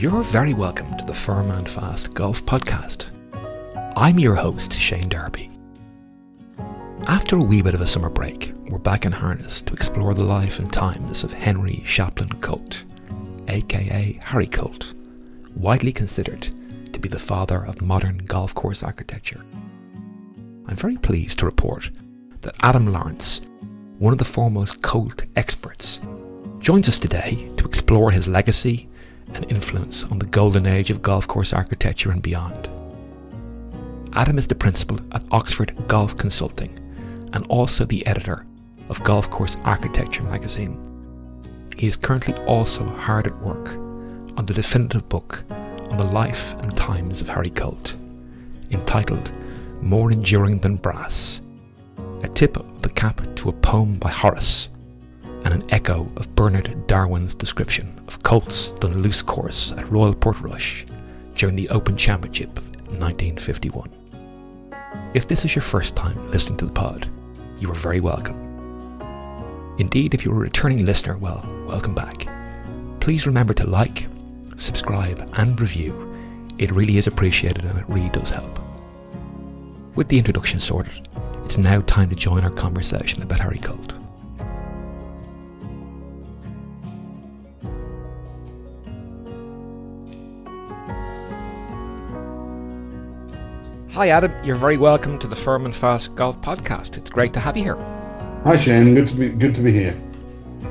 You're very welcome to the Firm and Fast Golf Podcast. I'm your host, Shane Darby. After a wee bit of a summer break, we're back in harness to explore the life and times of Henry Shapland Colt, aka Harry Colt, widely considered to be the father of modern golf course architecture. I'm very pleased to report that Adam Lawrence, one of the foremost Colt experts, joins us today to explore his legacy and influence on the golden age of golf course architecture and beyond. Adam is the principal at Oxford Golf Consulting and also the editor of Golf Course Architecture magazine. He is currently also hard at work on the definitive book on the life and times of Harry Colt, entitled More Enduring Than Brass, a tip of the cap to a poem by Horace and an echo of Bernard Darwin's description of Colts Dunluce course at Royal Portrush during the Open Championship of 1951. If this is your first time listening to the pod, you are very welcome. Indeed, if you're a returning listener, well, welcome back. Please remember to like, subscribe, and review. It really is appreciated and it really does help. With the introduction sorted, it's now time to join our conversation about Harry Colt. Hi, Adam. You're very welcome to the Firm and Fast Golf Podcast. It's great to have you here. Hi, Shane. Good to be good to be here.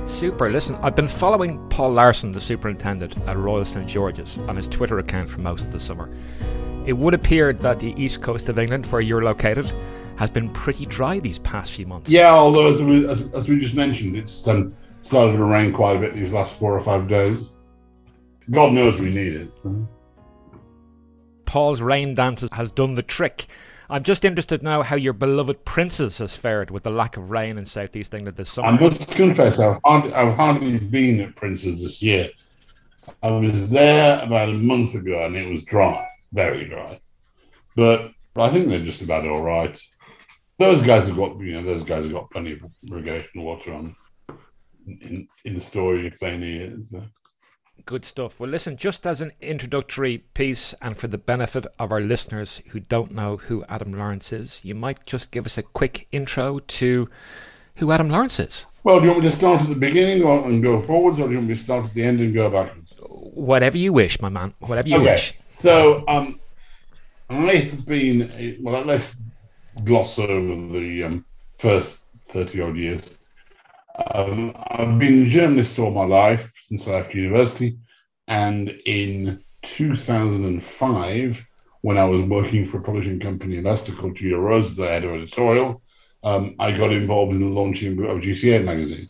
Super. Listen, I've been following Paul Larson, the superintendent at Royal St George's, on his Twitter account for most of the summer. It would appear that the east coast of England, where you're located, has been pretty dry these past few months. Yeah, although as we, as, as we just mentioned, it's um, started to rain quite a bit these last four or five days. God knows we need it. So. Paul's rain dance has done the trick. I'm just interested now how your beloved Princes has fared with the lack of rain in southeast England this summer. I must confess, I've hardly, I've hardly been at Princes this year. I was there about a month ago and it was dry, very dry. But I think they're just about all right. Those guys have got, you know, those guys have got plenty of irrigation water on in, in the story if they need it. So. Good stuff. Well, listen, just as an introductory piece, and for the benefit of our listeners who don't know who Adam Lawrence is, you might just give us a quick intro to who Adam Lawrence is. Well, do you want me to start at the beginning or, and go forwards, or do you want me to start at the end and go backwards? Whatever you wish, my man. Whatever you okay. wish. So, um, I have been, well, let's gloss over the um, first 30 odd years. Um, I've been a journalist all my life I left university. And in 2005, when I was working for a publishing company in Leicester called Tudor Rose, the head of editorial, um, I got involved in the launching of GCA magazine.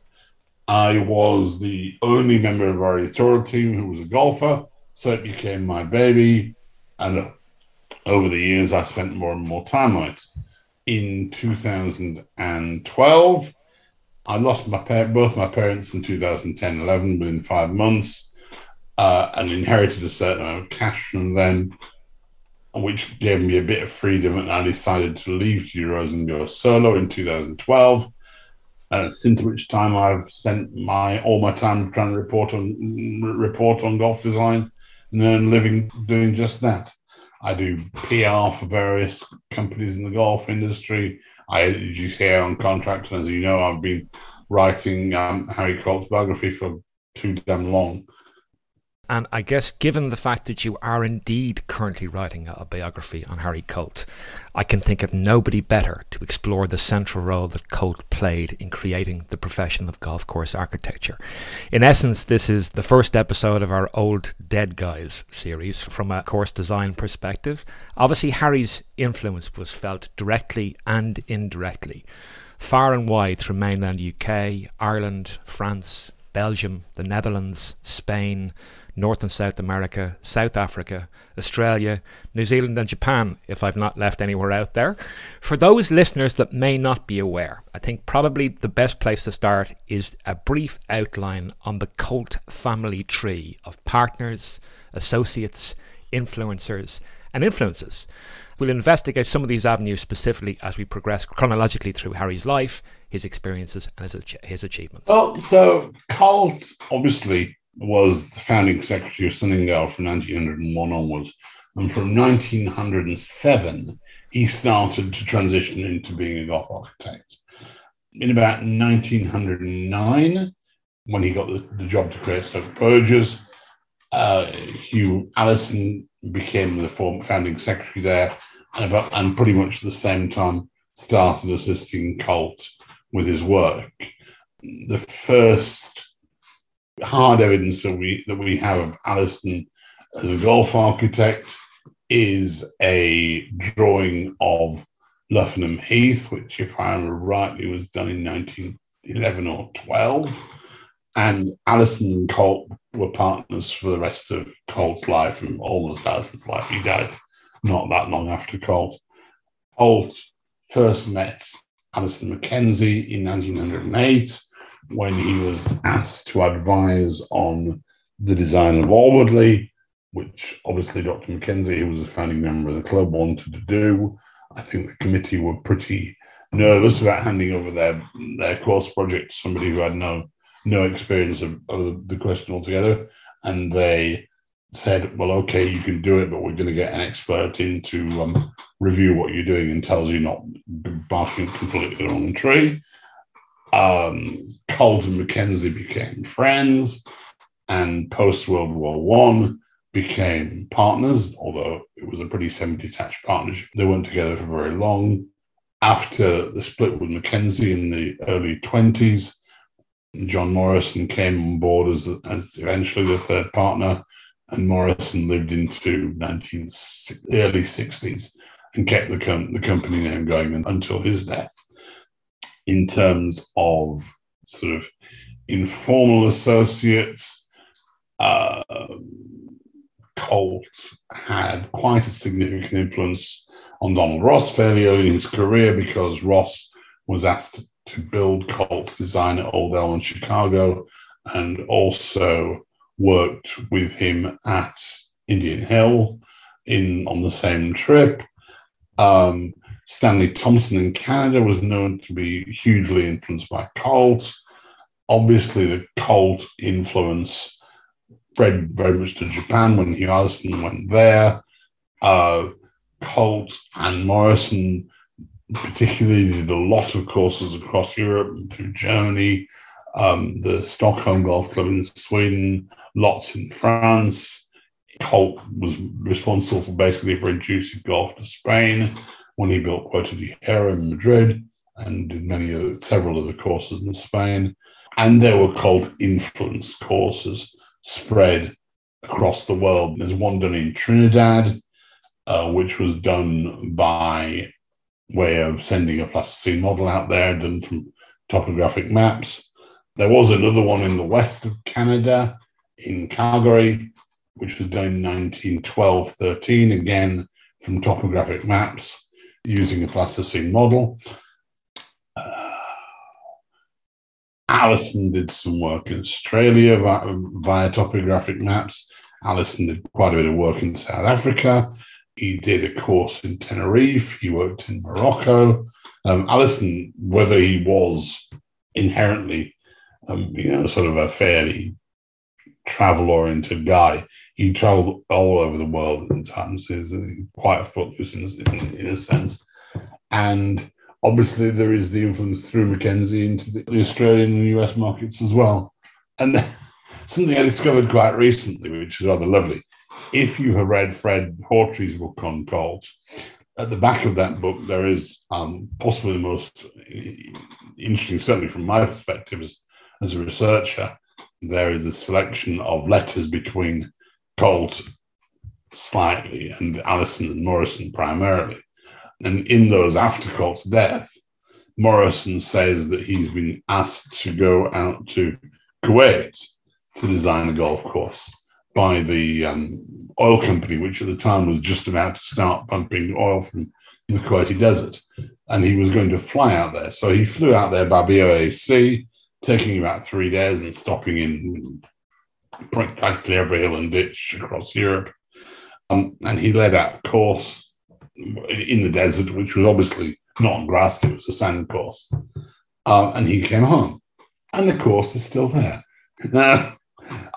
I was the only member of our editorial team who was a golfer, so it became my baby. And over the years, I spent more and more time on it. In 2012, I lost my both my parents in 2010 11 within five months uh, and inherited a certain amount of cash from them, which gave me a bit of freedom. And I decided to leave Rose and go solo in 2012. Uh, since which time I've spent my all my time trying to report on report on golf design and then living doing just that. I do PR for various companies in the golf industry. I edit GCA on contract, and as you know, I've been writing um, Harry Colt's biography for too damn long. And I guess, given the fact that you are indeed currently writing a biography on Harry Colt, I can think of nobody better to explore the central role that Colt played in creating the profession of golf course architecture. In essence, this is the first episode of our Old Dead Guys series from a course design perspective. Obviously, Harry's influence was felt directly and indirectly, far and wide through mainland UK, Ireland, France, Belgium, the Netherlands, Spain, North and South America, South Africa, Australia, New Zealand, and Japan, if I've not left anywhere out there. For those listeners that may not be aware, I think probably the best place to start is a brief outline on the Colt family tree of partners, associates, influencers, and influences. We'll investigate some of these avenues specifically as we progress chronologically through Harry's life, his experiences, and his, his achievements. Well, so Colt obviously was the founding secretary of Sunningdale from 1901 onwards. And from 1907, he started to transition into being a golf architect. In about 1909, when he got the, the job to create Stoke Poges, uh, Hugh Alison became the former founding secretary there, and, about, and pretty much at the same time started assisting Colt with his work. The first hard evidence that we that we have of Alison as a golf architect is a drawing of Luffenham Heath, which, if I remember rightly, was done in 1911 or 12. And Alison and Colt were partners for the rest of Colt's life and almost Alison's life. He died not that long after Colt. Colt first met Alister Mackenzie in 1908 when he was asked to advise on the design of Alwoodley, which obviously Dr. Mackenzie, who was a founding member of the club, wanted to do. I think the committee were pretty nervous about handing over their their course project to somebody who had no no experience of, of the question altogether, and they said, "Well, okay, you can do it, but we're going to get an expert in to um, review what you're doing and tells you not barking completely on the wrong tree." Um, Colt and Mackenzie became friends, and post World War One became partners. Although it was a pretty semi-detached partnership, they weren't together for very long. After the split with Mackenzie in the early twenties, John Morrison came on board as, as eventually the third partner and Morrison lived into 19, early 60s and kept the, com- the company name going until his death. In terms of sort of informal associates, uh, Colt had quite a significant influence on Donald Ross fairly early in his career because Ross was asked to build Colt design at Old Elm in Chicago and also worked with him at Indian Hill in on the same trip. Um, Stanley Thompson in Canada was known to be hugely influenced by Colt. Obviously, the Colt influence spread very much to Japan when Hugh Alison went there. Uh, Colt and Morrison particularly did a lot of courses across Europe and through Germany, um, the Stockholm Golf Club in Sweden, lots in France. Colt was responsible for basically for introducing golf to Spain when he built Puerto de Hierro in Madrid and did many other, several other courses in Spain. And there were Colt influence courses spread across the world. There's one done in Trinidad, uh, which was done by way of sending a plasticine model out there, done from topographic maps. There was another one in the west of Canada in Calgary, which was done in 1912 13, again from topographic maps using a plasticine model. Uh, Alison did some work in Australia via, via, topographic maps. Alison did quite a bit of work in South Africa. He did a course in Tenerife. He worked in Morocco. Um, Alison, whether he was inherently, um, you know, sort of a fairly travel oriented guy. He traveled all over the world at times. He's quite a footloose in, in, in, a sense. And obviously, there is the influence through Mackenzie into the, the Australian and US markets as well. And something I discovered quite recently, which is rather lovely. If you have read Fred Hawtree's book on Colt, at the back of that book, there is um, possibly the most interesting, certainly from my perspective as, as a researcher, there is a selection of letters between Colt slightly and Alison and Morrison primarily. And in those after Colt's death, Morrison says that he's been asked to go out to Kuwait to design a golf course by the um, oil company, which at the time was just about to start pumping oil from the Kuwaiti desert. And he was going to fly out there. So he flew out there by BOAC taking about three days and stopping in practically every hill and ditch across Europe. Um, and he led out a course in the desert, which was obviously not on grass, it was a sand course. Uh, and he came home. And the course is still there. Now,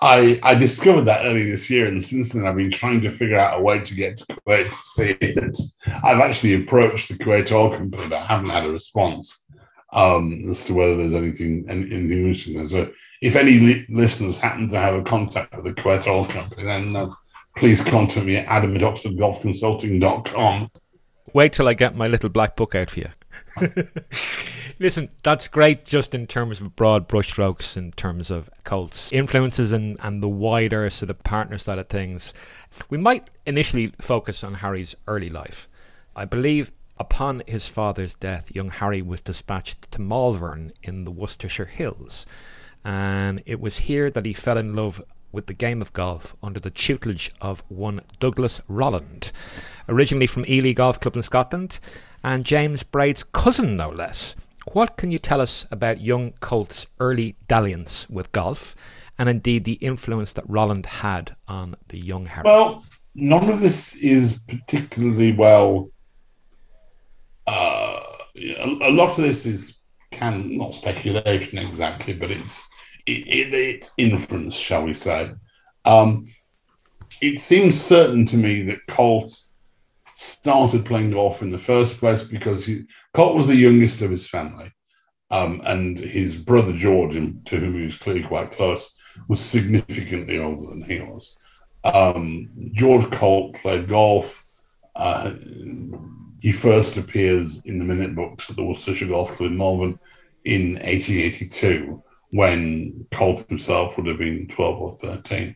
I I discovered that early this year, and since then I've been trying to figure out a way to get to Kuwait to see it. I've actually approached the Kuwait Oil Company, but I haven't had a response um, as to whether there's anything anything interesting. So, if any li- listeners happen to have a contact with the Kuwait Oil Company, then uh, please contact me at adam at oxfordgolfconsulting.com. Wait till I get my little black book out for you. Listen, that's great just in terms of broad brushstrokes, in terms of Colt's influences and, and the wider sort of partner side of things. We might initially focus on Harry's early life. I believe upon his father's death, young Harry was dispatched to Malvern in the Worcestershire Hills. And it was here that he fell in love with the game of golf under the tutelage of one Douglas Rolland, originally from Elie Golf Club in Scotland, and James Braid's cousin, no less. What can you tell us about young Colt's early dalliance with golf, and indeed the influence that Rolland had on the young Harry? Well, none of this is particularly well. Uh, a, lot of this is can not speculation exactly, but it's it, it, it's inference, shall we say? Um, it seems certain to me that Colt started playing golf in the first place because he, Colt was the youngest of his family. Um, and his brother George, to whom he was clearly quite close, was significantly older than he was. Um, George Colt played golf. Uh, he first appears in the minute books at the Worcestershire Golf Club in Malvern in 1882, when Colt himself would have been 12 or 13.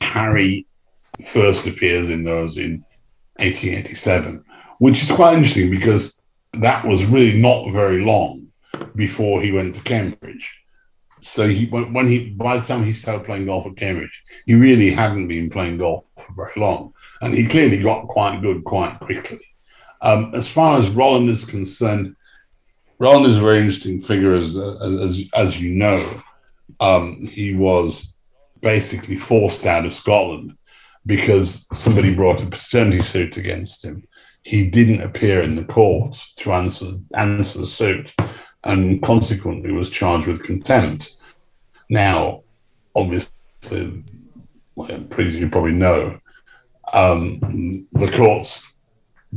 Harry first appears in those in 1887, which is quite interesting because that was really not very long before he went to Cambridge. So he when he by the time he started playing golf at Cambridge, he really hadn't been playing golf for very long, and he clearly got quite good quite quickly. Um, as far as Rolland is concerned, Rolland is a very interesting figure, as as, as you know. Um, he was basically forced out of Scotland because somebody brought a paternity suit against him. He didn't appear in the court to answer answer the suit, and consequently was charged with contempt. Now, obviously, well, you probably know, um, the courts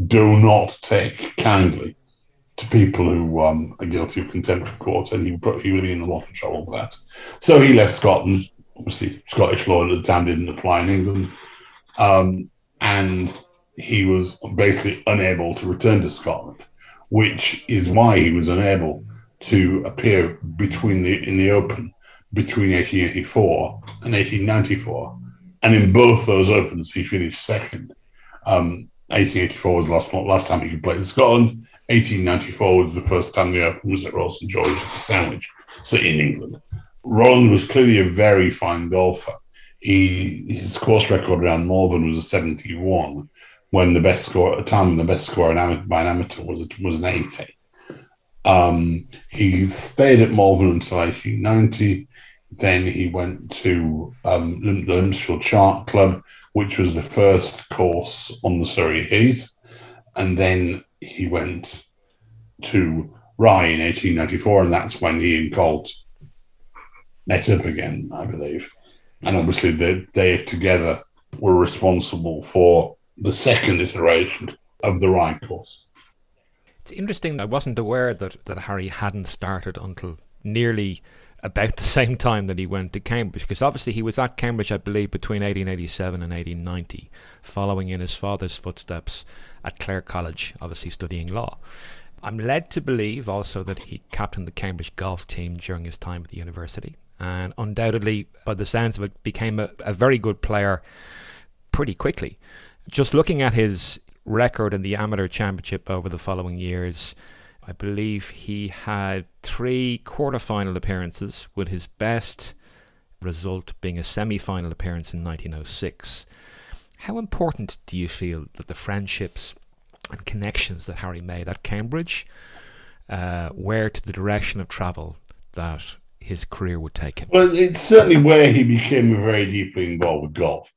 do not take kindly to people who um, are guilty of contempt of court, and he, he would be in a lot of trouble for that. So he left Scotland. Obviously, Scottish law at the time didn't apply in England, um, and he was basically unable to return to Scotland, which is why he was unable to appear between the in the Open between 1884 and 1894, and in both those Opens he finished second. Um, 1884 was the last, last time he could play in Scotland. 1894 was the first time the Open was at George's at the Sandwich, so in England. Rolland was clearly a very fine golfer. He his course record around Malvern was a 71, when the best score at the time the best score by an amateur was was an 80. Um, he stayed at Malvern until 1890. Then he went to um, the Limpsfield Chart Club, which was the first course on the Surrey Heath. And then he went to Rye in 1894, and that's when he and Colt met up again, I believe. And obviously, they, they together were responsible for the second iteration of the Rye course. It's interesting. I wasn't aware that, that Harry hadn't started until nearly about the same time that he went to Cambridge, because obviously he was at Cambridge, I believe, between 1887 and 1890, following in his father's footsteps at Clare College, obviously studying law. I'm led to believe also that he captained the Cambridge golf team during his time at the university, and undoubtedly, by the sounds of it, became a, a very good player pretty quickly. Just looking at his record in the amateur championship over the following years, I believe he had three quarter-final appearances, with his best result being a semi-final appearance in 1906. How important do you feel that the friendships and connections that Harry made at Cambridge uh, were to the direction of travel that his career would take him? Well, it's certainly where he became very deeply involved with golf.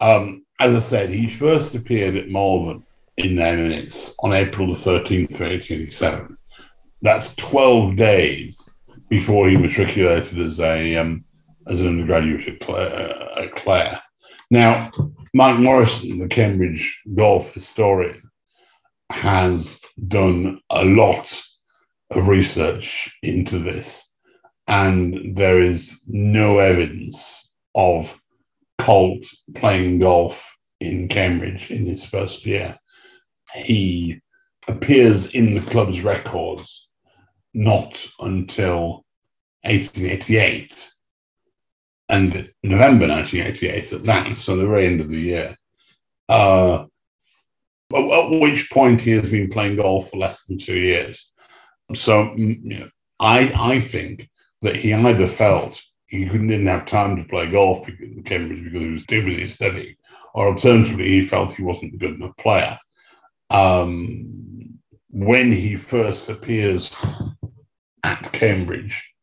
Um, as I said, he first appeared at Malvern in their minutes on April the 13th, 1887. That's 12 days before he matriculated as a um, as an undergraduate at Clare. At Clare. Now, Mike Morrison, the Cambridge golf historian, has done a lot of research into this, and there is no evidence of Colt playing golf in Cambridge in his first year. He appears in the club's records not until 1888 and November 1988 at that, so the very end of the year. Uh, at which point he has been playing golf for less than two years. So mm, you know, I I think that he either felt he didn't have time to play golf because Cambridge because he was too busy studying, or alternatively he felt he wasn't a good enough player. Um, when he first appears at Cambridge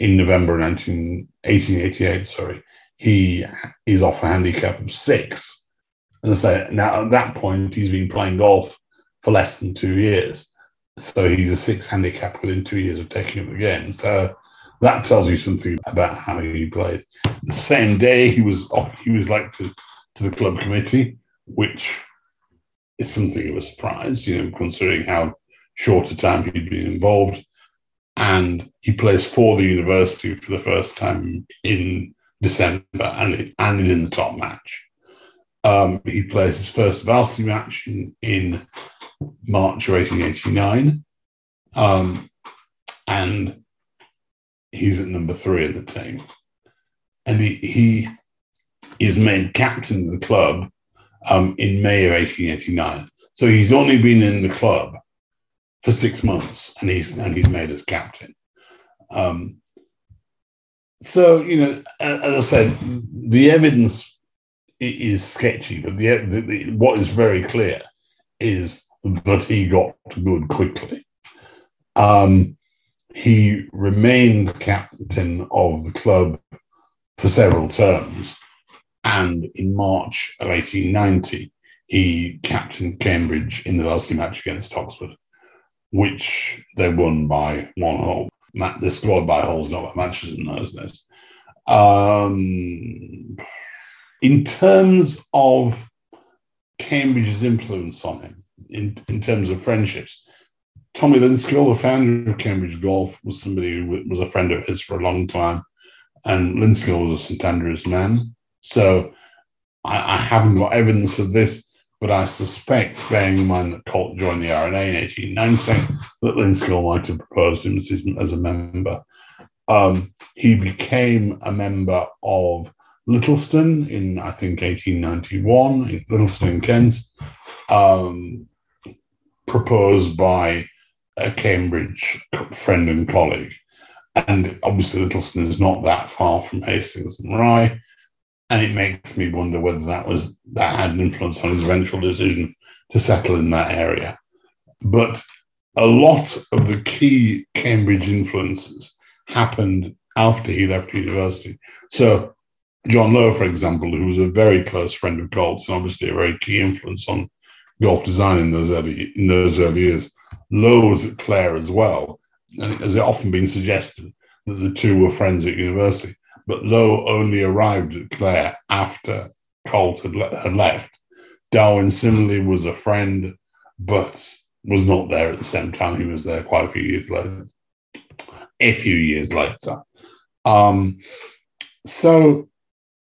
in November 19, 1888, sorry, he is off a handicap of six. As I say, now at that point, he's been playing golf for less than two years. So he's a six handicap within two years of taking up the game. So that tells you something about how he played. The same day, he was he was elected to the club committee, which is something of a surprise, you know, considering how short a time he'd been involved. And he plays for the university for the first time in December and, and is in the top match. Um, he plays his first varsity match in, in March of 1889. Um, and he's at number three of the team. And he, he is made captain of the club um, in May of 1889. So he's only been in the club for six months and he's, and he's made as captain. Um, so, you know, as I said, the evidence is sketchy, but the, the, the, what is very clear is that he got good quickly. Um, he remained captain of the club for several terms, and in March of 1890, he captained Cambridge in the varsity match against Oxford, which they won by one hole. They scored by holes, not by matches in those days. Um, in terms of Cambridge's influence on him, in, in terms of friendships, Tommy Linskill, the founder of Cambridge Golf, was somebody who was a friend of his for a long time. And Linskill was a St Andrews man. So I, I, haven't got evidence of this, but I suspect, bearing in mind that Colt joined the R&A in 1890, that Linskill might have proposed him as, a member. Um, he became a member of Littlestone in, I think, 1891, in Littlestone in Kent, um, proposed by a Cambridge friend and colleague. And obviously, Littlestone is not that far from Hastings and Rye. And it makes me wonder whether that was that had an influence on his eventual decision to settle in that area. But a lot of the key Cambridge influences happened after he left university. So John Low, for example, who was a very close friend of Colt's and obviously a very key influence on golf design in those early in those early years, Low was at Clare as well, and it often been suggested that the two were friends at university. But Low only arrived at Clare after Colt had, le- had left. Darwin similarly was a friend, but was not there at the same time. He was there quite a few years later. A few years later. Um, so,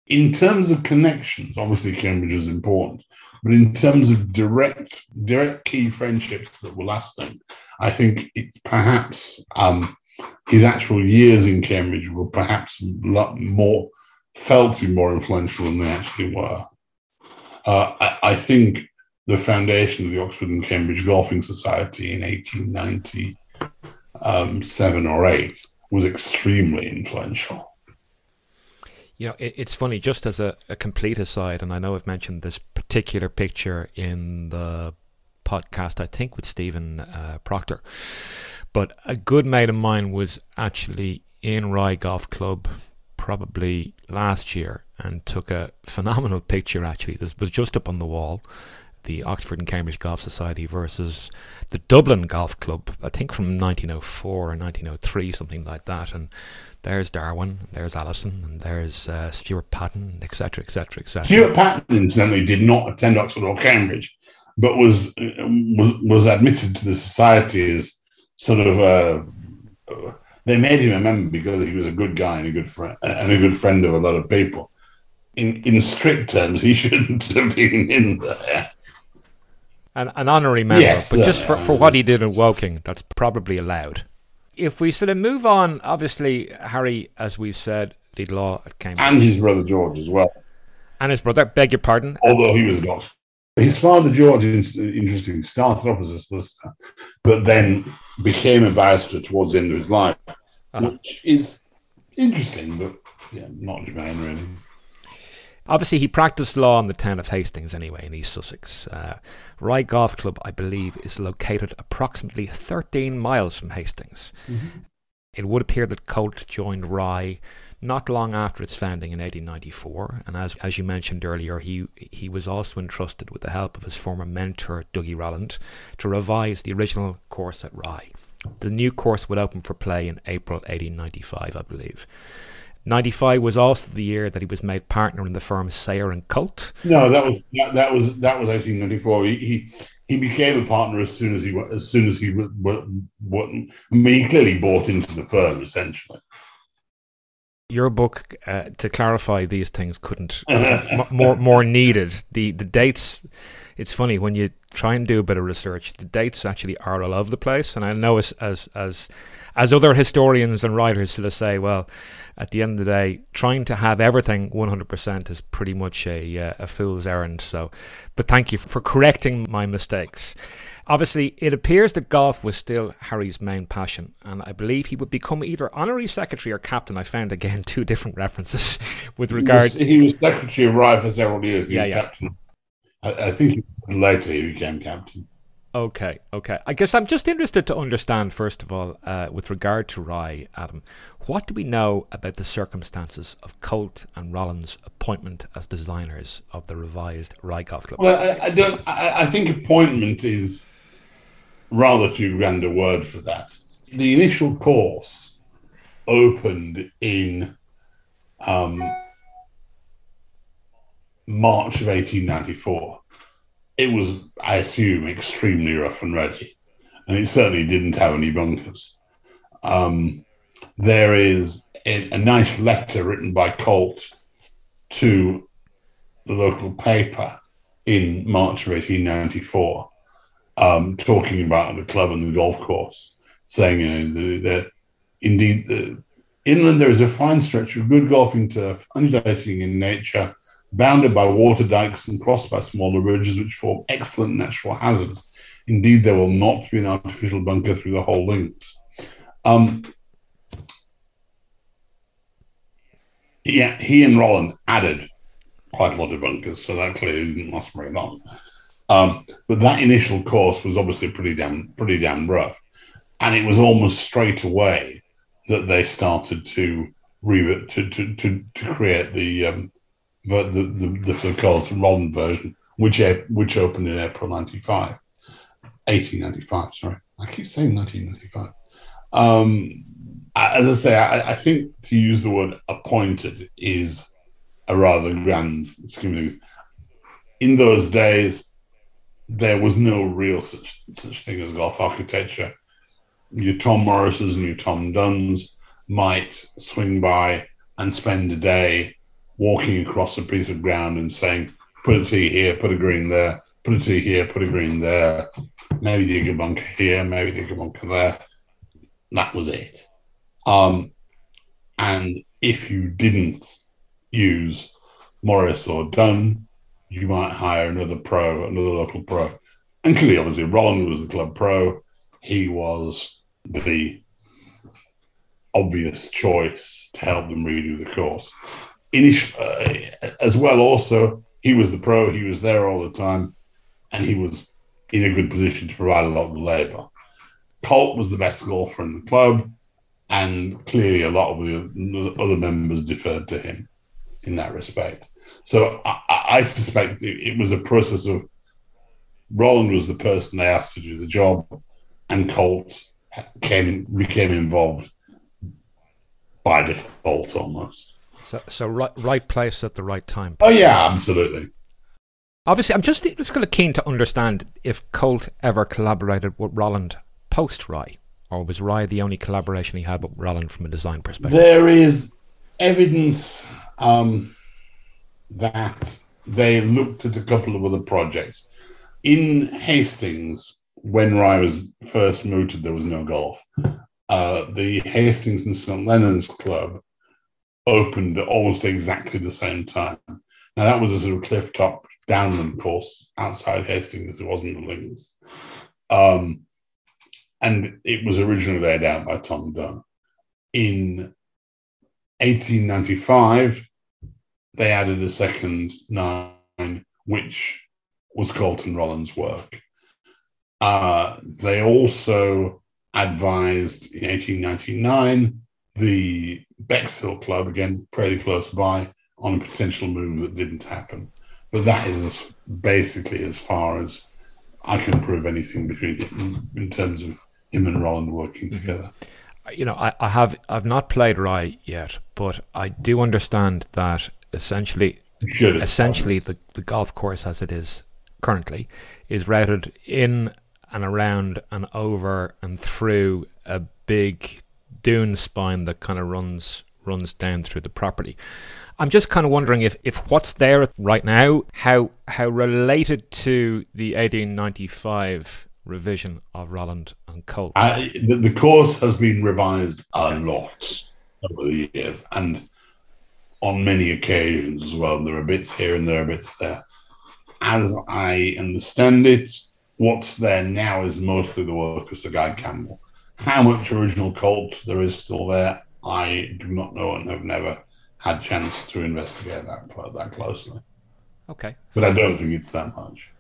in terms of connections, obviously Cambridge is important, but in terms of direct, direct key friendships that were lasting, I think it's perhaps um, his actual years in Cambridge were perhaps more felt to be more influential than they actually were. Uh, I, I, think the foundation of the Oxford and Cambridge Golfing Society in 1897 um, or 8 was extremely influential. You know, it, it's funny, just as a, a complete aside, and I know I've mentioned this particular picture in the podcast, I think, with Stephen uh, Proctor. But a good mate of mine was actually in Rye Golf Club probably last year and took a phenomenal picture, actually. This was just up on the wall. the Oxford and Cambridge Golf Society versus the Dublin Golf Club, I think from 1904 or 1903, something like that. And there's Darwin, there's Alison, and there's uh, Stuart Paton, etc., etc., etc. Stuart Paton, incidentally, did not attend Oxford or Cambridge, but was was, was admitted to the society as sort of. Uh, they made him a member because he was a good guy and a good friend and a good friend of a lot of people. In in strict terms, he shouldn't have been in there. An, an honorary member, yes, but just for, for what he did in Woking, that's probably allowed if we sort of move on, obviously Harry, as we've said, did law at Cambridge, and his brother George as well, and his brother. Beg your pardon. Although he was not. His father George, interesting, started off as a solicitor, but then became a barrister towards the end of his life, uh-huh. which is interesting, but yeah, not germane really. Obviously, he practiced law in the town of Hastings anyway, in East Sussex. Uh, Rye Golf Club, I believe, is located approximately 13 miles from Hastings. Mm-hmm. It would appear that Colt joined Rye not long after its founding in 1894, and as, as you mentioned earlier, he, he was also entrusted with the help of his former mentor, Dougie Rolland, to revise the original course at Rye. The new course would open for play in April 1895, I believe. 95 was also the year that he was made partner in the firm Sayer and Colt. No, that was that, that was that was 1894. He, he he became a partner as soon as he as soon as he what I mean, he clearly bought into the firm essentially. Your book, uh, to clarify these things, couldn't more more needed. The the dates. It's funny when you try and do a bit of research. The dates actually are all over the place, and I know as as as as other historians and writers sort of say, well, at the end of the day, trying to have everything 100% is pretty much a, uh, a fool's errand. So, but thank you for correcting my mistakes. Obviously, it appears that golf was still Harry's main passion, and I believe he would become either honorary secretary or captain. I found again two different references with regard. He was, he was secretary of Rye for several years. He yeah, was yeah. captain. I, I think later he became captain. Okay, okay. I guess I'm just interested to understand, first of all, uh, with regard to Rye, Adam, what do we know about the circumstances of Colt and Rolland's appointment as designers of the revised Rye Golf Club? Well, I, I don't. I, I, think appointment is rather too grand a word for that. The initial course opened in um, March of 1894. It was, I assume, extremely rough and ready, and it certainly didn't have any bunkers. Um, there is a, a nice letter written by Colt to the local paper in March of 1894, um, talking about the club and the golf course, saying, you know, that indeed, the, inland there is a fine stretch of good golfing turf, undulating in nature, bounded by water dikes and crossed by smaller ridges which form excellent natural hazards. Indeed, there will not be an artificial bunker through the whole links. Um, yeah, he and Rolland added quite a lot of bunkers, so that clearly didn't last very long. Um, but that initial course was obviously pretty damn pretty damn rough, and it was almost straight away that they started to re- to, to, to, to create the um, the the the, the Colt Rolland version, which which opened in April 95, 1895. Sorry, I keep saying 1995. Um, as I say, I, I, think to use the word appointed is a rather grand scheme. In those days, there was no real such such thing as golf architecture. Your Tom Morrises and your Tom Dunns might swing by and spend a day walking across a piece of ground and saying, "Put a tee here, put a green there, put a tee here, put a green there, maybe dig a bunker here, maybe dig a bunker there." That was it um, and if you didn't use Morris or Dunn, you might hire another pro, another local pro. And clearly, obviously, Rolland was the club pro. He was the obvious choice to help them redo the course. uh, as well, also, he was the pro. He was there all the time, and he was in a good position to provide a lot of labour. Colt was the best golfer in the club and clearly a lot of the other members deferred to him in that respect. So I, I suspect it, it, was a process of Rolland was the person they asked to do the job, and Colt came became involved by default almost. So, so right, right place at the right time. Oh yeah, absolutely. Obviously, I'm just just kind of keen to understand if Colt ever collaborated with Rolland post Rye, or was Rye the only collaboration he had with Rolland from a design perspective? There is evidence um, that they looked at a couple of other projects in Hastings when Rye was first mooted. There was no golf. Uh, the Hastings and St Leonard's Club opened at almost exactly the same time. Now that was a sort of cliff top downland course outside Hastings. It wasn't the links. Um, and it was originally laid out by Tom Dunn. In 1895, they added a second nine, which was Colton Rolland's work. Uh, they also advised in 1899 the Bexhill Club, again, pretty close by, on a potential move that didn't happen. But that is basically as far as I can prove anything between in, in terms of him and Rolland working mm-hmm. together. You know, I, I have I've not played Rye yet, but I do understand that essentially essentially the, the golf course as it is currently is routed in and around and over and through a big dune spine that kind of runs runs down through the property. I'm just kind of wondering if, if what's there right now, how how related to the 1895 revision of Rolland and Colt. Uh, the, the, course has been revised a lot over the years, and on many occasions as well. There are bits here and there are bits there. As I understand it, what's there now is mostly the work of Sir Guy Campbell. How much original Colt there is still there, I do not know and have never had chance to investigate that that closely. Okay. But I don't think it's that much.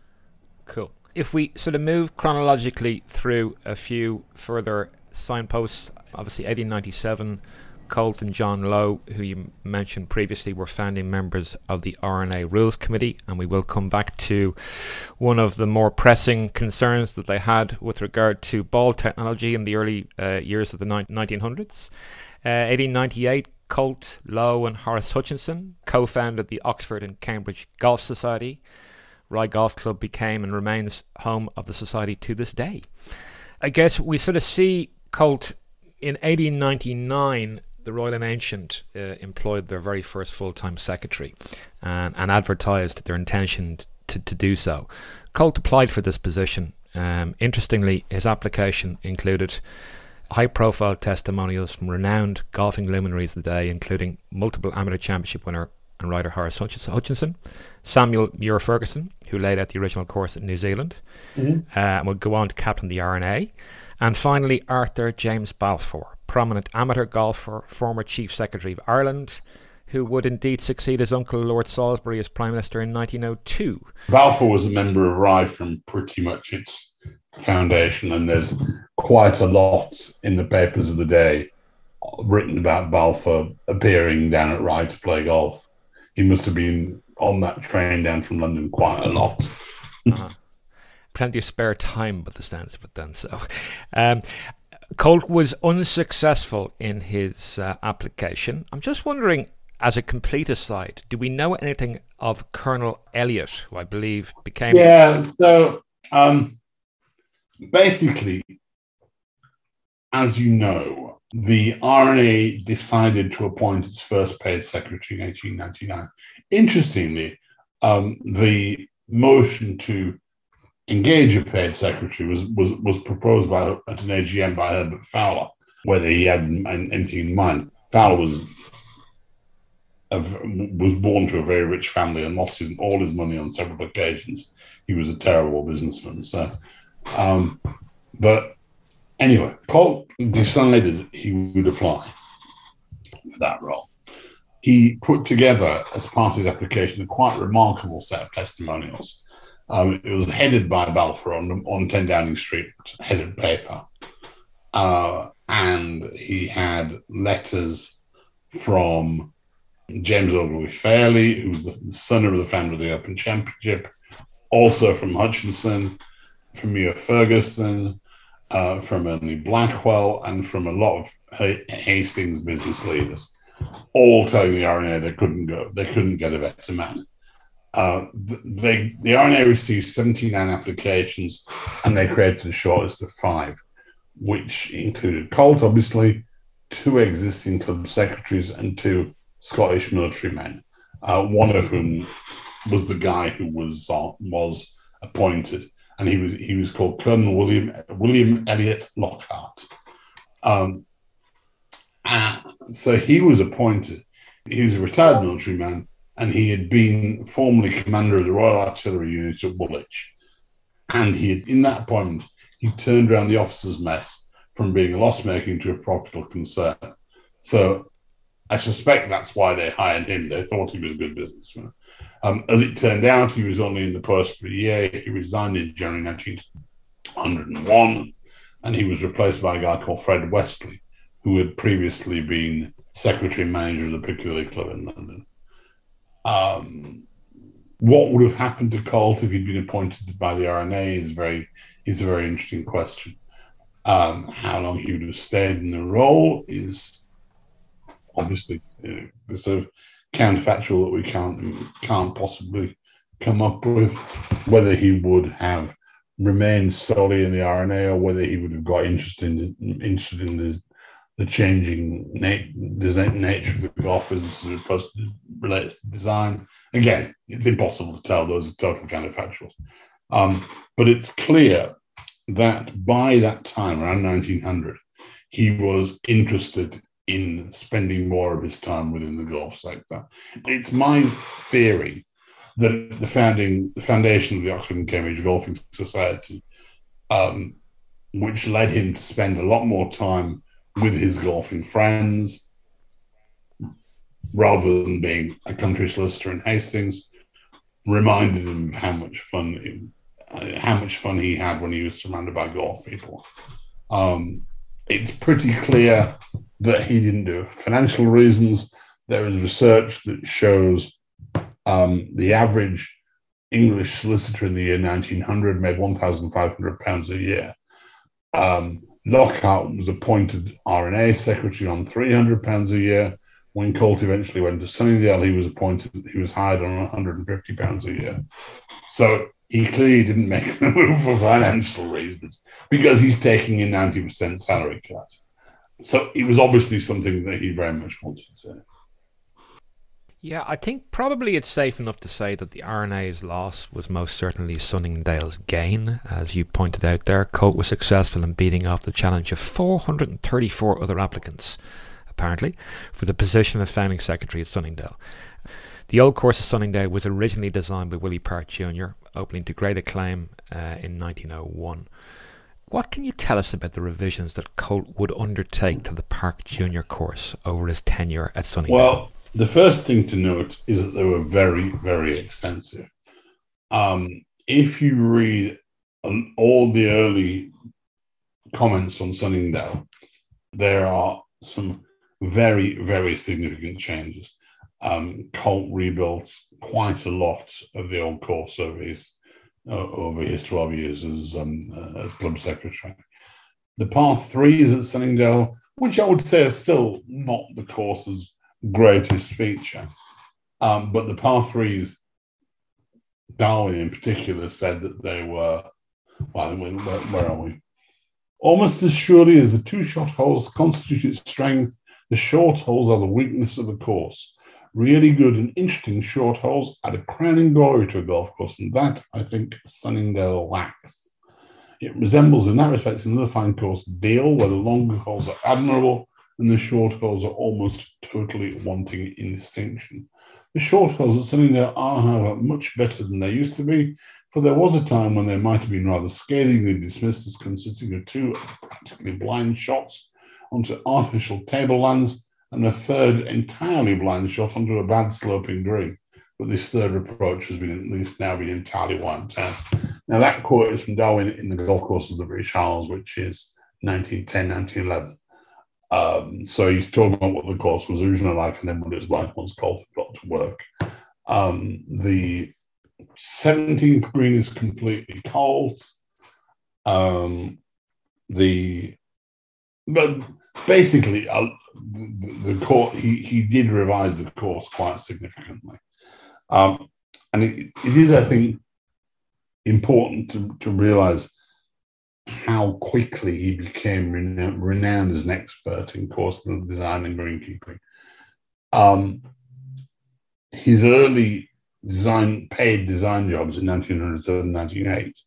Cool. If we sort of move chronologically through a few further signposts, obviously 1897, Colt and John Low, who you mentioned previously, were founding members of the R&A Rules Committee, and we will come back to one of the more pressing concerns that they had with regard to ball technology in the early uh, years of the ni- 1900s. Uh, 1898, Colt, Low, and Horace Hutchinson co founded the Oxford and Cambridge Golf Society. Rye Golf Club became and remains home of the society to this day. I guess we sort of see Colt in 1899. The Royal and Ancient uh, employed their very first full time secretary and, and advertised their intention to, to do so. Colt applied for this position. Um, interestingly, his application included high profile testimonials from renowned golfing luminaries of the day, including multiple amateur championship winner and rider Horace Hutchinson, Samuel Mure Fergusson, who laid out the original course in New Zealand, mm-hmm. uh, and would go on to captain the R&A, and finally Arthur James Balfour, prominent amateur golfer, former Chief Secretary of Ireland, who would indeed succeed his uncle Lord Salisbury as Prime Minister in 1902. Balfour was a member of Rye from pretty much its foundation, and there's quite a lot in the papers of the day written about Balfour appearing down at Rye to play golf. He must have been on that train down from London quite a lot. uh-huh. Plenty of spare time, but the stands of it then. So, um, Colt was unsuccessful in his uh, application. I'm just wondering, as a complete aside, do we know anything of Colonel Elliott, who I believe became? Yeah. So um, basically, as you know, the R&A decided to appoint its first paid secretary in 1899. Interestingly, um, the motion to engage a paid secretary was, was, was proposed by at an AGM by Herbert Fowler, whether he had anything in mind. Fowler was was born to a very rich family and lost his, all his money on several occasions. He was a terrible businessman. So um, but anyway, Colt decided he would apply for that role. He put together, as part of his application, a quite remarkable set of testimonials. Um, it was headed by Balfour on, on 10 Downing Street, headed paper. Uh, and he had letters from James Ogilvie Fairlie, who was the son of the founder of the Open Championship, also from Hutchinson, from Mure Fergusson, uh, from Ernley Blackwell, and from a lot of Hastings business leaders, all telling the R&A they couldn't go, they couldn't get a better man. Uh, they, the R&A received 79 applications and they created a shortlist of five, which included Colt, obviously, two existing club secretaries, and two Scottish military men, uh, one of whom was the guy who was uh, was appointed, and he was he was called Colonel William William Elliot Lockhart. Um, so he was appointed. He was a retired military man, and he had been formerly commander of the Royal Artillery Unit at Woolwich. And he had, in that appointment, he turned around the officers' mess from being a loss making to a profitable concern. So I suspect that's why they hired him. They thought he was a good businessman. Um, as it turned out, he was only in the post for a year. He resigned in January 1901, and he was replaced by a guy called Fred Westley, who had previously been secretary manager of the Piccadilly Club in London. Um, what would have happened to Colt if he'd been appointed by the R&A is very is a very interesting question. Um, how long he would have stayed in the role is obviously uh, sort of counterfactual that we can't can't possibly come up with. Whether he would have remained solely in the R&A or whether he would have got interested in interested in the, the changing nat- nature of the golf business as opposed to relates to design. Again, it's impossible to tell; those are total counterfactuals. Um, but it's clear that by that time, around 1900, he was interested in spending more of his time within the golf sector. It's my theory that the founding, the foundation of the Oxford and Cambridge Golfing Society, um, which led him to spend a lot more time with his golfing friends, rather than being a country solicitor in Hastings, reminded him of how much fun, uh, how much fun he had when he was surrounded by golf people. Um, it's pretty clear that he didn't do it. Financial reasons. There is research that shows um, the average English solicitor in the year 1900 made £1,500 a year. Um, Lockhart was appointed R&A secretary on £300 a year. When Colt eventually went to Sunningdale, he was appointed, he was hired on £150 a year. So he clearly didn't make the move for financial reasons because he's taking a 90% salary cut. So it was obviously something that he very much wanted to. Yeah, I think probably it's safe enough to say that the R&A's loss was most certainly Sunningdale's gain. As you pointed out there, Colt was successful in beating off the challenge of 434 other applicants, apparently, for the position of founding secretary at Sunningdale. The old course of Sunningdale was originally designed by Willie Park Jr., opening to great acclaim uh, in 1901. What can you tell us about the revisions that Colt would undertake to the Park Junior course over his tenure at Sunningdale? Well, the first thing to note is that they were very, very extensive. Um, if you read um, all the early comments on Sunningdale, there are some very, very significant changes. Um, Colt rebuilt quite a lot of the old course over his uh, over his 12 years as, um, uh, as club secretary. The par threes at Sunningdale, which I would say are still not the course's greatest feature, um, but the par threes, Darwin in particular said that they were, well, where, where are we? Almost as surely as the two shot holes constitute its strength, the short holes are the weakness of the course really good and interesting short holes add a crowning glory to a golf course, and that I think Sunningdale lacks. It resembles, in that respect, another fine course, Deal, where the longer holes are admirable and the short holes are almost totally wanting in distinction. The short holes at Sunningdale are, however, much better than they used to be, for there was a time when they might have been rather scathingly dismissed as consisting of two practically blind shots onto artificial tablelands and a third entirely blind shot onto a bad sloping green. But this third approach has been at least now been entirely wiped out. Now that quote is from Darwin in the golf courses of the British Isles, which is 1910, 1911. Um, so he's talking about what the course was originally like and then what it was like once Colt got to work. Um, the 17th green is completely Colt. Um, the but basically, uh, the, the court he, he did revise the course quite significantly, um, and it, it is, I think, important to, to realize how quickly he became renowned, as an expert in course design and greenkeeping. Um, his early design paid design jobs in 1907 1908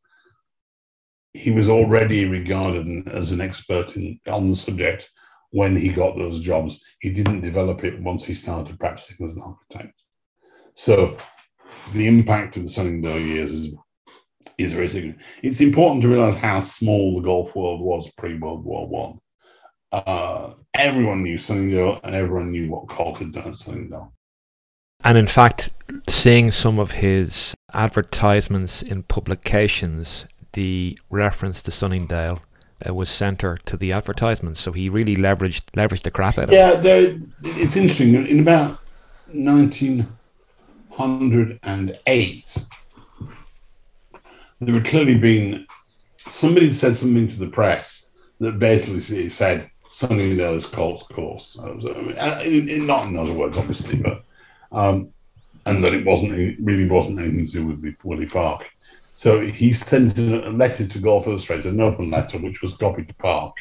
he was already regarded as an expert in, on the subject when he got those jobs. He didn't develop it once he started practicing as an architect. So the impact of the Sunningdale years is, is very significant. It's important to realize how small the golf world was pre World War One. Uh, everyone knew Sunningdale and everyone knew what Colt had done at Sunningdale. And in fact, seeing some of his advertisements in publications the reference to Sunningdale uh, was centre to the advertisements. So he really leveraged leveraged the crap out of yeah, it. Yeah, it's interesting. In about 1908, there had clearly been somebody said something to the press that basically said Sunningdale is Colt's course. Not in those words, obviously, but um, and that it wasn't really wasn't anything to do with Willie Park. So he sent a letter to Golf Illustrated, an open letter, which was copied to Park,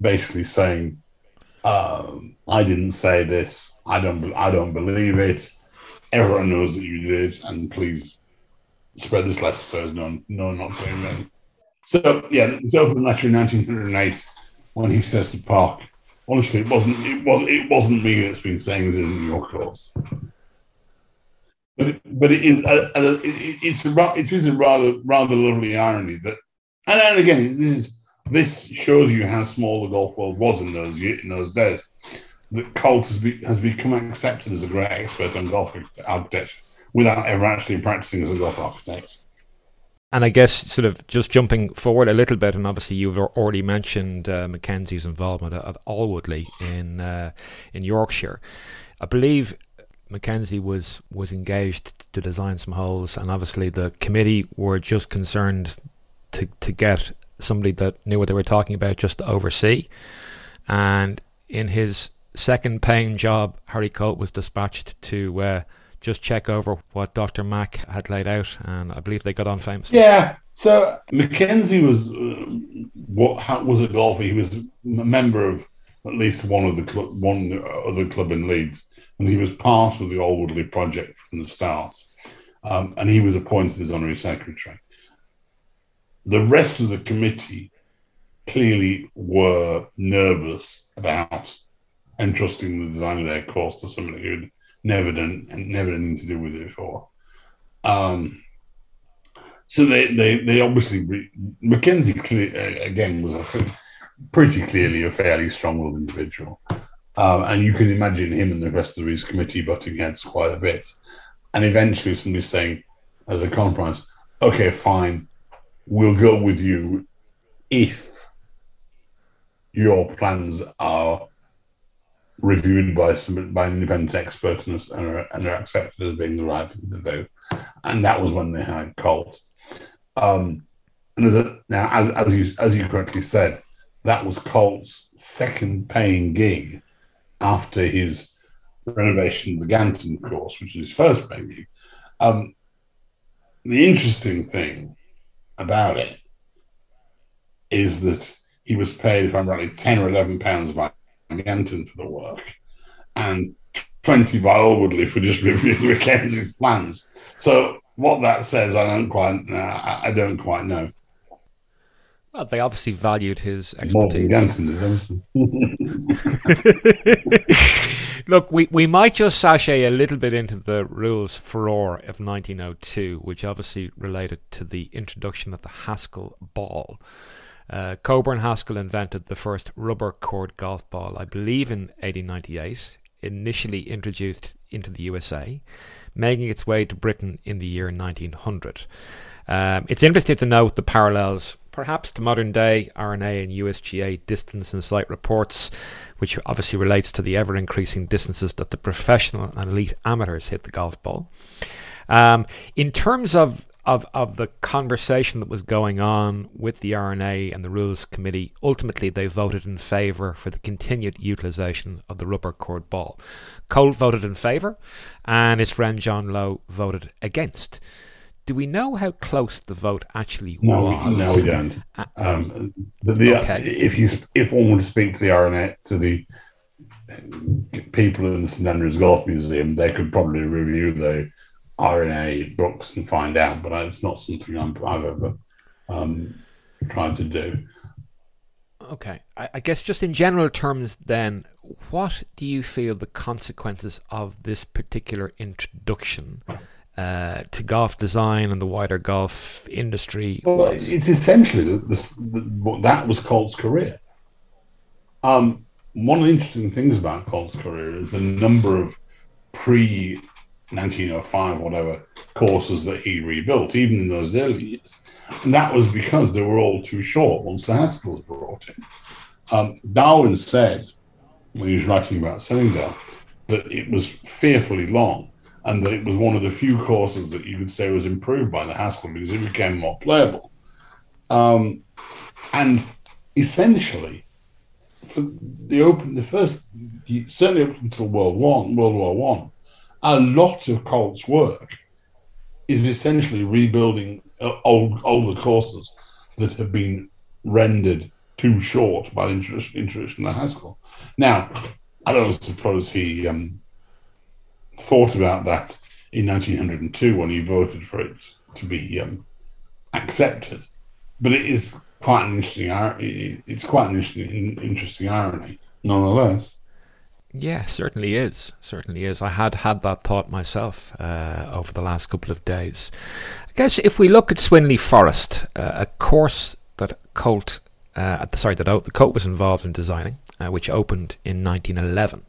basically saying, um, "I didn't say this. I don't. I don't believe it. Everyone knows that you did, it, and please spread this letter so as no, no, not saying me." So yeah, it's open letter in 1908 when he says to Park, "Honestly, it wasn't. It was. It wasn't me that's been saying this isn't your course." But it, but it is uh, uh, a, a, it, it's a, it is a rather rather lovely irony that, and, and again, this is this shows you how small the golf world was in those in those days. That Colt has, be, has become accepted as a great expert on golf architecture without ever actually practicing as a golf architect. And I guess, sort of just jumping forward a little bit, and obviously you've already mentioned uh, Mackenzie's involvement at, at Alwoodley in uh, in Yorkshire. I believe Mackenzie was was engaged to design some holes, and obviously the committee were just concerned to to get somebody that knew what they were talking about just to oversee. And in his second paying job, Harry Colt was dispatched to uh, just check over what Dr. Mack had laid out, and I believe they got on famously. Yeah. So Mackenzie was uh, what was a golfer. He was a member of at least one of the club, one other club in Leeds and he was part of the Alwoodley project from the start. Um, and he was appointed as honorary secretary. The rest of the committee clearly were nervous about entrusting the design of their course to somebody who'd never done and never anything to do with it before. Um, so they, they, they obviously Mackenzie again was a pretty clearly a fairly strong-willed individual. Um, and you can imagine him and the rest of his committee butting heads quite a bit. And eventually somebody's saying, as a compromise, okay, fine, we'll go with you if your plans are reviewed by some by an independent expert and, are, and are accepted as being the right thing to do. And that was when they hired Colt. Um, and as a, now, as, as you as you correctly said, that was Colt's second paying gig after his renovation of the Ganton course, which is his first baby. Um, the interesting thing about it is that he was paid, if I'm right, 10 or 11 pounds by Ganton for the work and 20 by Alwoodley for just reviewing Mackenzie's plans. So what that says, I don't quite, uh, I don't quite know. Well, they obviously valued his expertise. Look, we, we might just sashay a little bit into the rules furore of 1902, which obviously related to the introduction of the Haskell ball. Uh, Coburn Haskell invented the first rubber cord golf ball, I believe, in 1898, initially introduced into the USA, making its way to Britain in the year 1900. Um, it's interesting to note the parallels perhaps to modern day R&A and USGA Distance Insights reports, which obviously relates to the ever increasing distances that the professional and elite amateurs hit the golf ball. Um, in terms of of, of the conversation that was going on with the R&A the Rules Committee, ultimately they voted in favour for the continued utilisation of the rubber cored ball. Colt voted in favour, and his friend John Low voted against. Do we know how close the vote actually no, was? No, we don't. Uh, um, the, the, okay. If you if one would speak to the R&A to the people in the St Andrews Golf Museum, they could probably review the R&A books and find out, but it's not something i have ever um, tried to do. Okay. I, I, guess just in general terms, then, what do you feel the consequences of this particular introduction uh, to golf design and the wider golf industry well, was? It's essentially the, the, the, that was Colt's career. Um, one of the interesting things about Colt's career is the number of pre 1905, whatever courses that he rebuilt, even in those early years. And that was because they were all too short once the Haskells brought in. Um, Darwin said, when he was writing about Sunningdale, that it was fearfully long and that it was one of the few courses that you could say was improved by the Haskell because it became more playable. Um, and essentially, for the open, the first, certainly up until World One, World War One, a lot of Colt's work is essentially rebuilding uh, old older courses that have been rendered too short by the introduction of Haskell. Now, I don't suppose he um, thought about that in 1902 when he voted for it to be um, accepted, but it is quite an interesting. It's quite an interesting, interesting irony, nonetheless. Yeah, certainly is. Certainly is. I had had that thought myself uh, over the last couple of days. I guess if we look at Swinley Forest, uh, a course that Colt, uh, sorry, that the Colt was involved in designing, uh, which opened in 1911,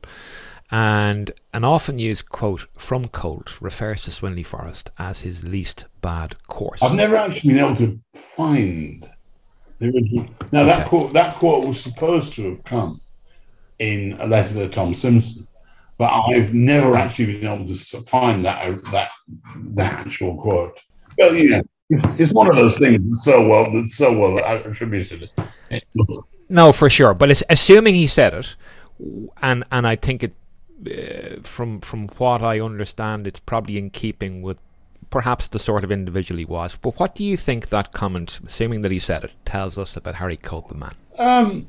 and an often used quote from Colt refers to Swinley Forest as his least bad course. I've never actually been able to find the original. Now okay. that quote, that quote was supposed to have come in a letter to Tom Simpson, but I've never actually been able to find that that that actual quote. But you know, it's one of those things that's so well that's so well attributed. No, for sure. But it's assuming he said it, and and I think it uh, from from what I understand, it's probably in keeping with perhaps the sort of individual he was. But what do you think that comment, assuming that he said it, tells us about Harry Colt, the man? Um,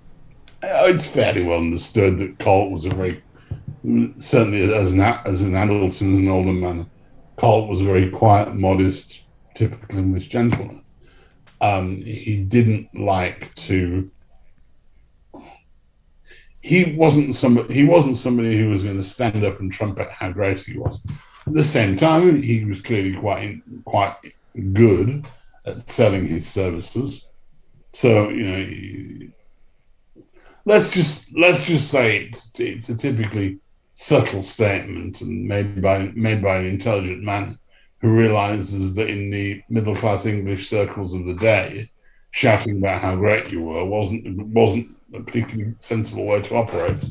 it's fairly well understood that Colt was a very, certainly as an as an adult and as an older man, Colt was a very quiet, modest, typical English gentleman. Um, he didn't like to. He wasn't somebody. He wasn't somebody who was going to stand up and trumpet how great he was. At the same time, he was clearly quite quite good at selling his services. So you know, let's just let's just say it's, it's a typically subtle statement and made by made by an intelligent man who realizes that in the middle class English circles of the day, shouting about how great you were wasn't wasn't a particularly sensible way to operate.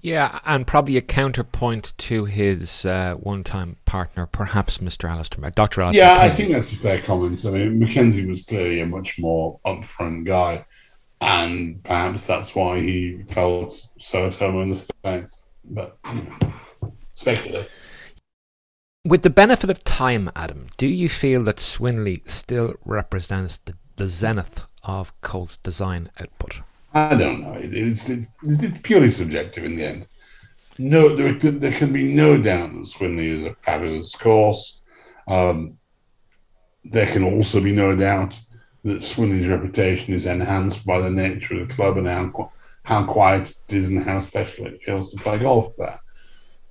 Yeah, and probably a counterpoint to his uh, one-time partner, perhaps Mr. Alister, Dr. Alister. Yeah, I think that's a fair comment. I mean, Mackenzie was clearly a much more upfront guy and perhaps that's why he felt so at home in the States. But you know, speculative. With the benefit of time, Adam, do you feel that Swinley still represents the, the zenith of Colt's design output? I don't know. It's, it's, it's purely subjective in the end. No, there, there can be no doubt that Swinley is a fabulous course. Um, there can also be no doubt that Swinley's reputation is enhanced by the nature of the club and how how quiet it is and how special it feels to play golf there.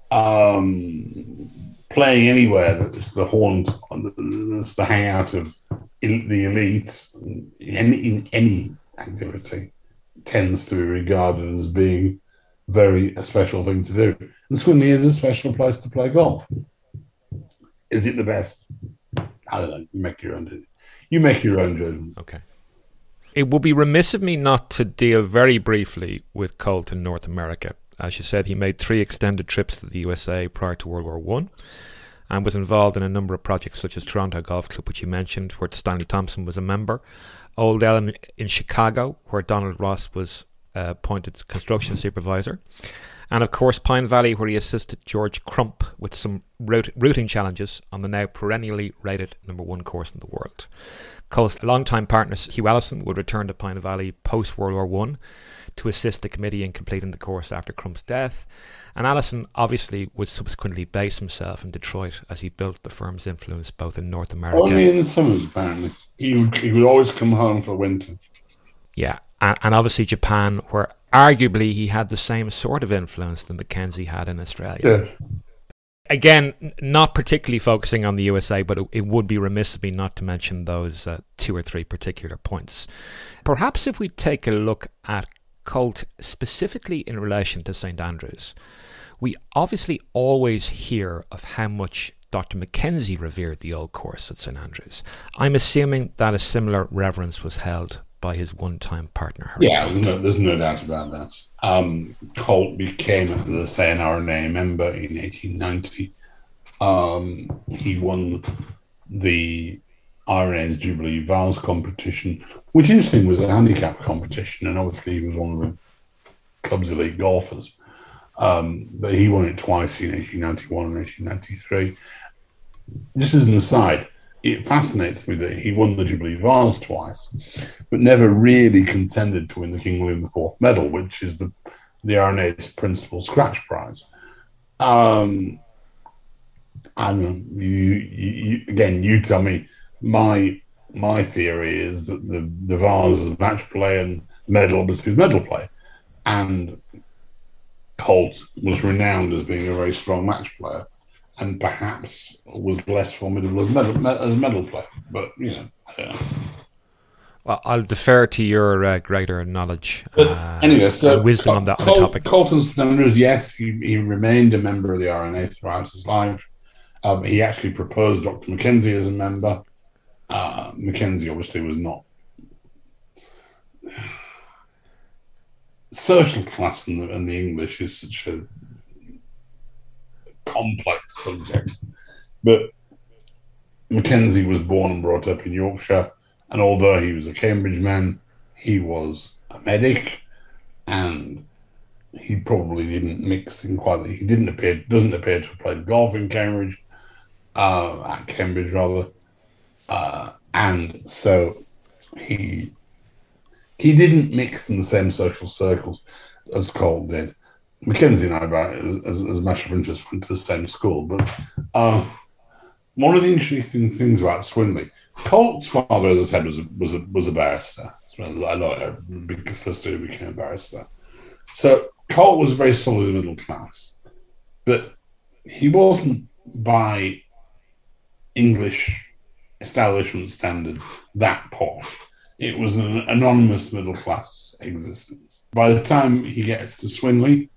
Um, playing anywhere that's the haunt, that's the hangout of the elite in, in any activity tends to be regarded as being very a special thing to do. And Swinley is a special place to play golf. Is it the best? I don't know. You make your own you make your own judgment. Okay. It would be remiss of me not to deal very briefly with Colt in North America. As you said, he made three extended trips to the USA prior to World War One, and was involved in a number of projects such as Toronto Golf Club, which you mentioned, where Stanley Thompson was a member, Old Elm in Chicago, where Donald Ross was uh, appointed construction supervisor, and of course Pine Valley, where he assisted George Crump with some route, routing challenges on the now perennially rated number one course in the world. Colt's longtime partner Hugh Alison would return to Pine Valley post World War One to assist the committee in completing the course after Crump's death. And Alison obviously would subsequently base himself in Detroit as he built the firm's influence both in North America. Only in the summers, apparently. He would, he would always come home for winter. Yeah, and, and obviously Japan, where arguably he had the same sort of influence that Mackenzie had in Australia. Yeah. Again, not particularly focusing on the USA, but it, it would be remiss of me not to mention those uh, two or three particular points. Perhaps if we take a look at Colt specifically in relation to St Andrews, we obviously always hear of how much Dr. Mackenzie revered the old course at St Andrews. I'm assuming that a similar reverence was held by his one-time partner. Harry yeah, no, there's no doubt about that. Um, Colt became the CNRNA member in 1890. Um, he won the R&A's Jubilee Vase competition, which interesting was a handicap competition, and obviously he was one of the club's elite golfers. Um, but he won it twice in 1891 and 1893. Just as an aside, it fascinates me that he won the Jubilee Vase twice, but never really contended to win the King William IV medal, which is the the R&A's principal scratch prize. Um, you, you, again, you tell me. My my theory is that the the Vase was match play and medal was his medal play, and Colt was renowned as being a very strong match player and perhaps was less formidable as medal, as medal player. But you know, yeah. Well, I'll defer to your uh, greater knowledge uh, anyway, so wisdom Col- on that, on Col- the topic. Colton Sanders, yes, he, he, remained a member of the R&A throughout his life. Um, he actually proposed Dr. Mackenzie as a member. Uh, Mackenzie obviously was not. Social class in the, in the English is such a complex subject. But Mackenzie was born and brought up in Yorkshire, and although he was a Cambridge man, he was a medic, and he probably didn't mix in quite. He didn't appear doesn't appear to have played golf in Cambridge, uh, at Cambridge rather, uh, and so he he didn't mix in the same social circles as Colt did. Mackenzie and I, about as, as a of interest, went to the same school. But uh, one of the interesting things about Swinley, Colt's father, as I said, was a, was a, was a barrister. I a big sister who became a barrister. So Colt was very solid middle class, but he wasn't by English establishment standards that posh. It was an anonymous middle class existence. By the time he gets to Swinley,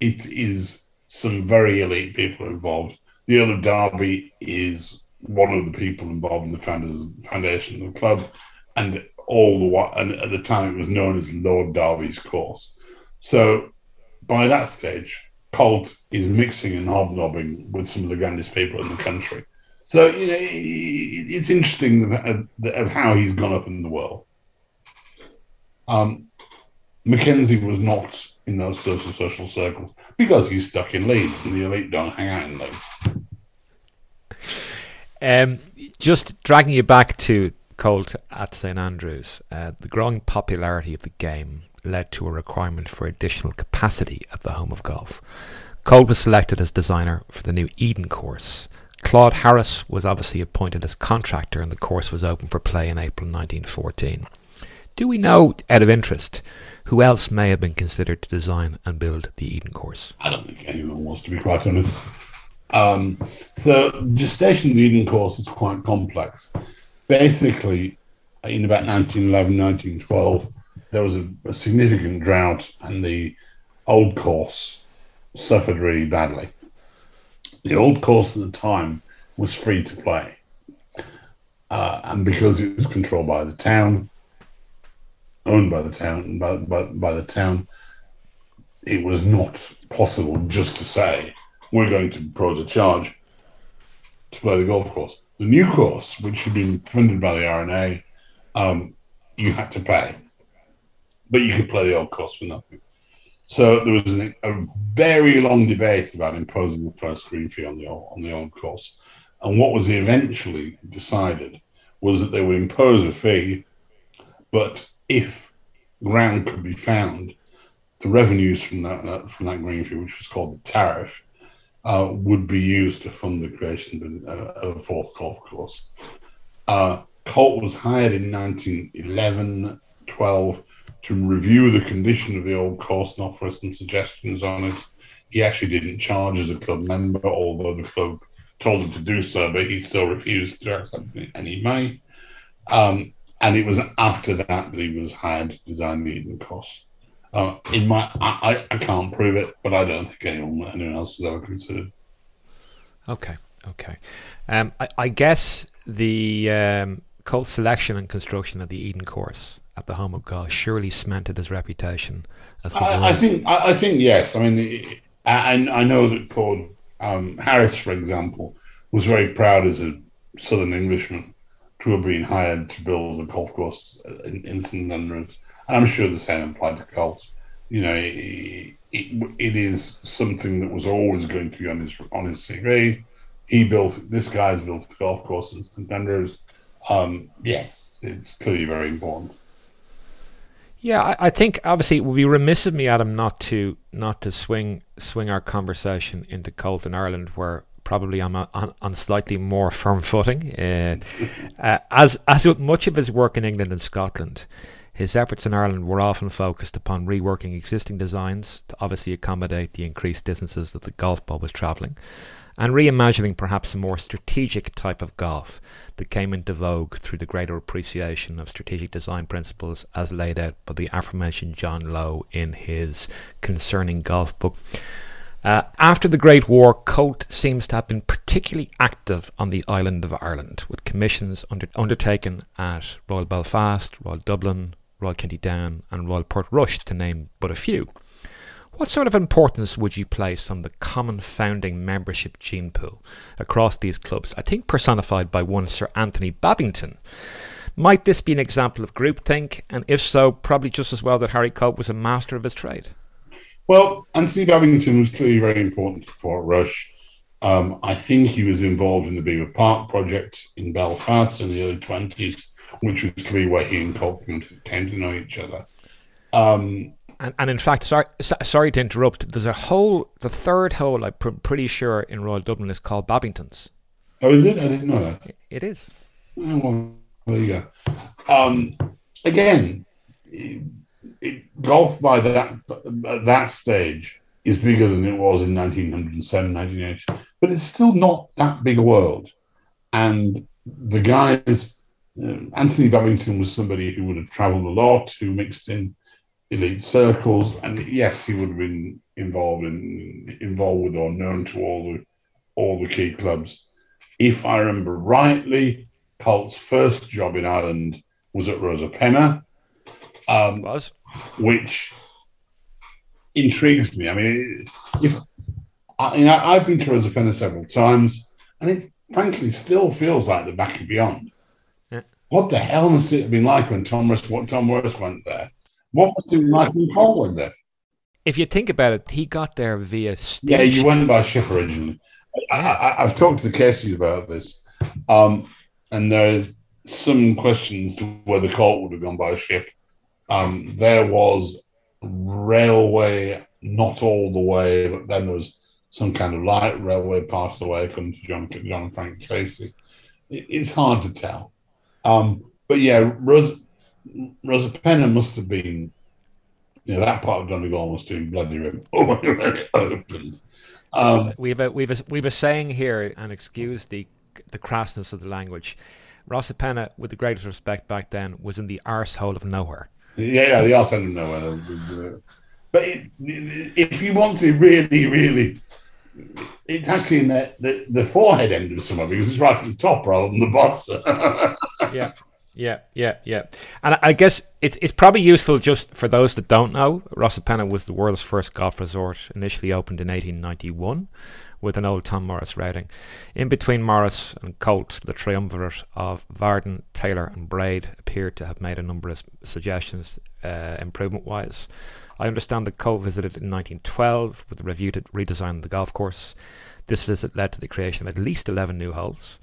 it is some very elite people involved. The Earl of Derby is one of the people involved in the foundation of the club, and all the and at the time it was known as Lord Derby's course. So by that stage, Colt is mixing and hobnobbing with some of the grandest people in the country. So you know, it's interesting of, of how he's gone up in the world. Um, Mackenzie was not in those social social circles because he's stuck in Leeds and the elite don't hang out in Leeds. Um, just dragging you back to Colt at St Andrews, uh, the growing popularity of the game led to a requirement for additional capacity at the home of golf. Colt was selected as designer for the new Eden course. Claude Harris was obviously appointed as contractor, and the course was open for play in April 1914. Do we know, out of interest, who else may have been considered to design and build the Eden course? I don't think anyone wants to be quite honest. Um, so, gestation of the Eden course is quite complex. Basically, in about 1911, 1912, there was a, a significant drought, and the old course suffered really badly. The old course at the time was free to play. Uh, and because it was controlled by the town, owned by the town by, by, by the town, it was not possible just to say we're going to propose a charge to play the golf course. The new course, which had been funded by the R&A, um, you had to pay, but you could play the old course for nothing. So there was an, a very long debate about imposing the first green fee on the old, on the old course, and what was eventually decided was that they would impose a fee, but if ground could be found, the revenues from that, that from that green fee, which was called the tariff, uh, would be used to fund the creation of, uh, of a fourth golf course. Uh, Colt was hired in 1911, 12 to review the condition of the old course and offer some suggestions on it. He actually didn't charge as a club member, although the club told him to do so, but he still refused to accept any money. Um, and it was after that that he was hired to design the Eden course. Uh, in my, I, I can't prove it, but I don't think anyone anyone else was ever considered. Okay, okay. Um, I, I guess the um, Colt selection and construction of the Eden course at the home of God surely cemented his reputation as the I, I think I, I, think yes. I mean, I, I know that Claude um, Harris, for example, was very proud as a Southern Englishman to have been hired to build a golf course in, in St Andrews. I'm sure the same applied to Colts. You know, it, it, it is something that was always going to be on his on his CV. He built this guy's built a golf course in St Andrews. Um, yes, it's clearly very important. Yeah, I, I, think obviously it would be remiss of me, Adam, not to not to swing swing our conversation into Colt in Ireland, where probably on, on slightly more firm footing. Uh, uh, as as with much of his work in England and Scotland, his efforts in Ireland were often focused upon reworking existing designs to obviously accommodate the increased distances that the golf ball was travelling, and reimagining perhaps a more strategic type of golf that came into vogue through the greater appreciation of strategic design principles as laid out by the aforementioned John Low in his Concerning Golf book. Uh, after the Great War, Colt seems to have been particularly active on the island of Ireland, with commissions under, undertaken at Royal Belfast, Royal Dublin, Royal County Down, and Royal Portrush, to name but a few. What sort of importance would you place on the common founding membership gene pool across these clubs? I think personified by one Sir Anthony Babington. Might this be an example of groupthink? And if so, probably just as well that Harry Colt was a master of his trade. Well, Anthony Babington was clearly very important for Rush. Um, I think he was involved in the Belvoir Park project in Belfast in the early 20s, which was clearly where he and Colt came to know each other. Um, and, and in fact, sorry, sorry to interrupt. There's a hole, the third hole, I'm pretty sure in Royal Dublin is called Babington's. Oh, is it? I didn't know that. It is. Oh, well, there you go. Um, again, it, golf by that at that stage is bigger than it was in 1907, 1980, but it's still not that big a world. And the guys, uh, Anthony Babington was somebody who would have travelled a lot, who mixed in elite circles, and yes, he would have been involved in involved with or known to all the all the key clubs. If I remember rightly, Colt's first job in Ireland was at Rosapenna. Um, was which intrigues me. I mean, if I, you know, I've been to Rosapenna several times, and it frankly still feels like the back of beyond. Yeah. What the hell must it have been like when Tom Morris, what Tom Morris went there? What was it like in Poland then? If you think about it, he got there via stage. Yeah, you went by ship originally. I, have talked to the Caseys about this, um, and there's some questions to whether Colt would have gone by ship. Um, there was railway, not all the way, but then there was some kind of light railway part of the way, according to John, John Frank Casey. It, it's hard to tell. Um, but yeah, Rosa Penna must have been, you know, that part of Donegal was too bloody opened. Um, we have a we have a we have a saying here, and excuse the the crassness of the language. Rosapenna, with the greatest respect back then, was in the arsehole of nowhere. Yeah, yeah, the arsehole of nowhere. But it, if you want to be really, really, it's actually in the, the, the forehead end of somewhere because it's right at the top rather than the bottom. yeah. Yeah, yeah, yeah. And I guess it's it's probably useful just for those that don't know. Rosapenna was the world's first golf resort, initially opened in 1891, with an old Tom Morris routing. In between Morris and Colt, the triumvirate of Vardon, Taylor, and Braid appeared to have made a number of suggestions uh, improvement wise. I understand that Colt visited in 1912 with a review to redesign the golf course. This visit led to the creation of at least 11 new holes.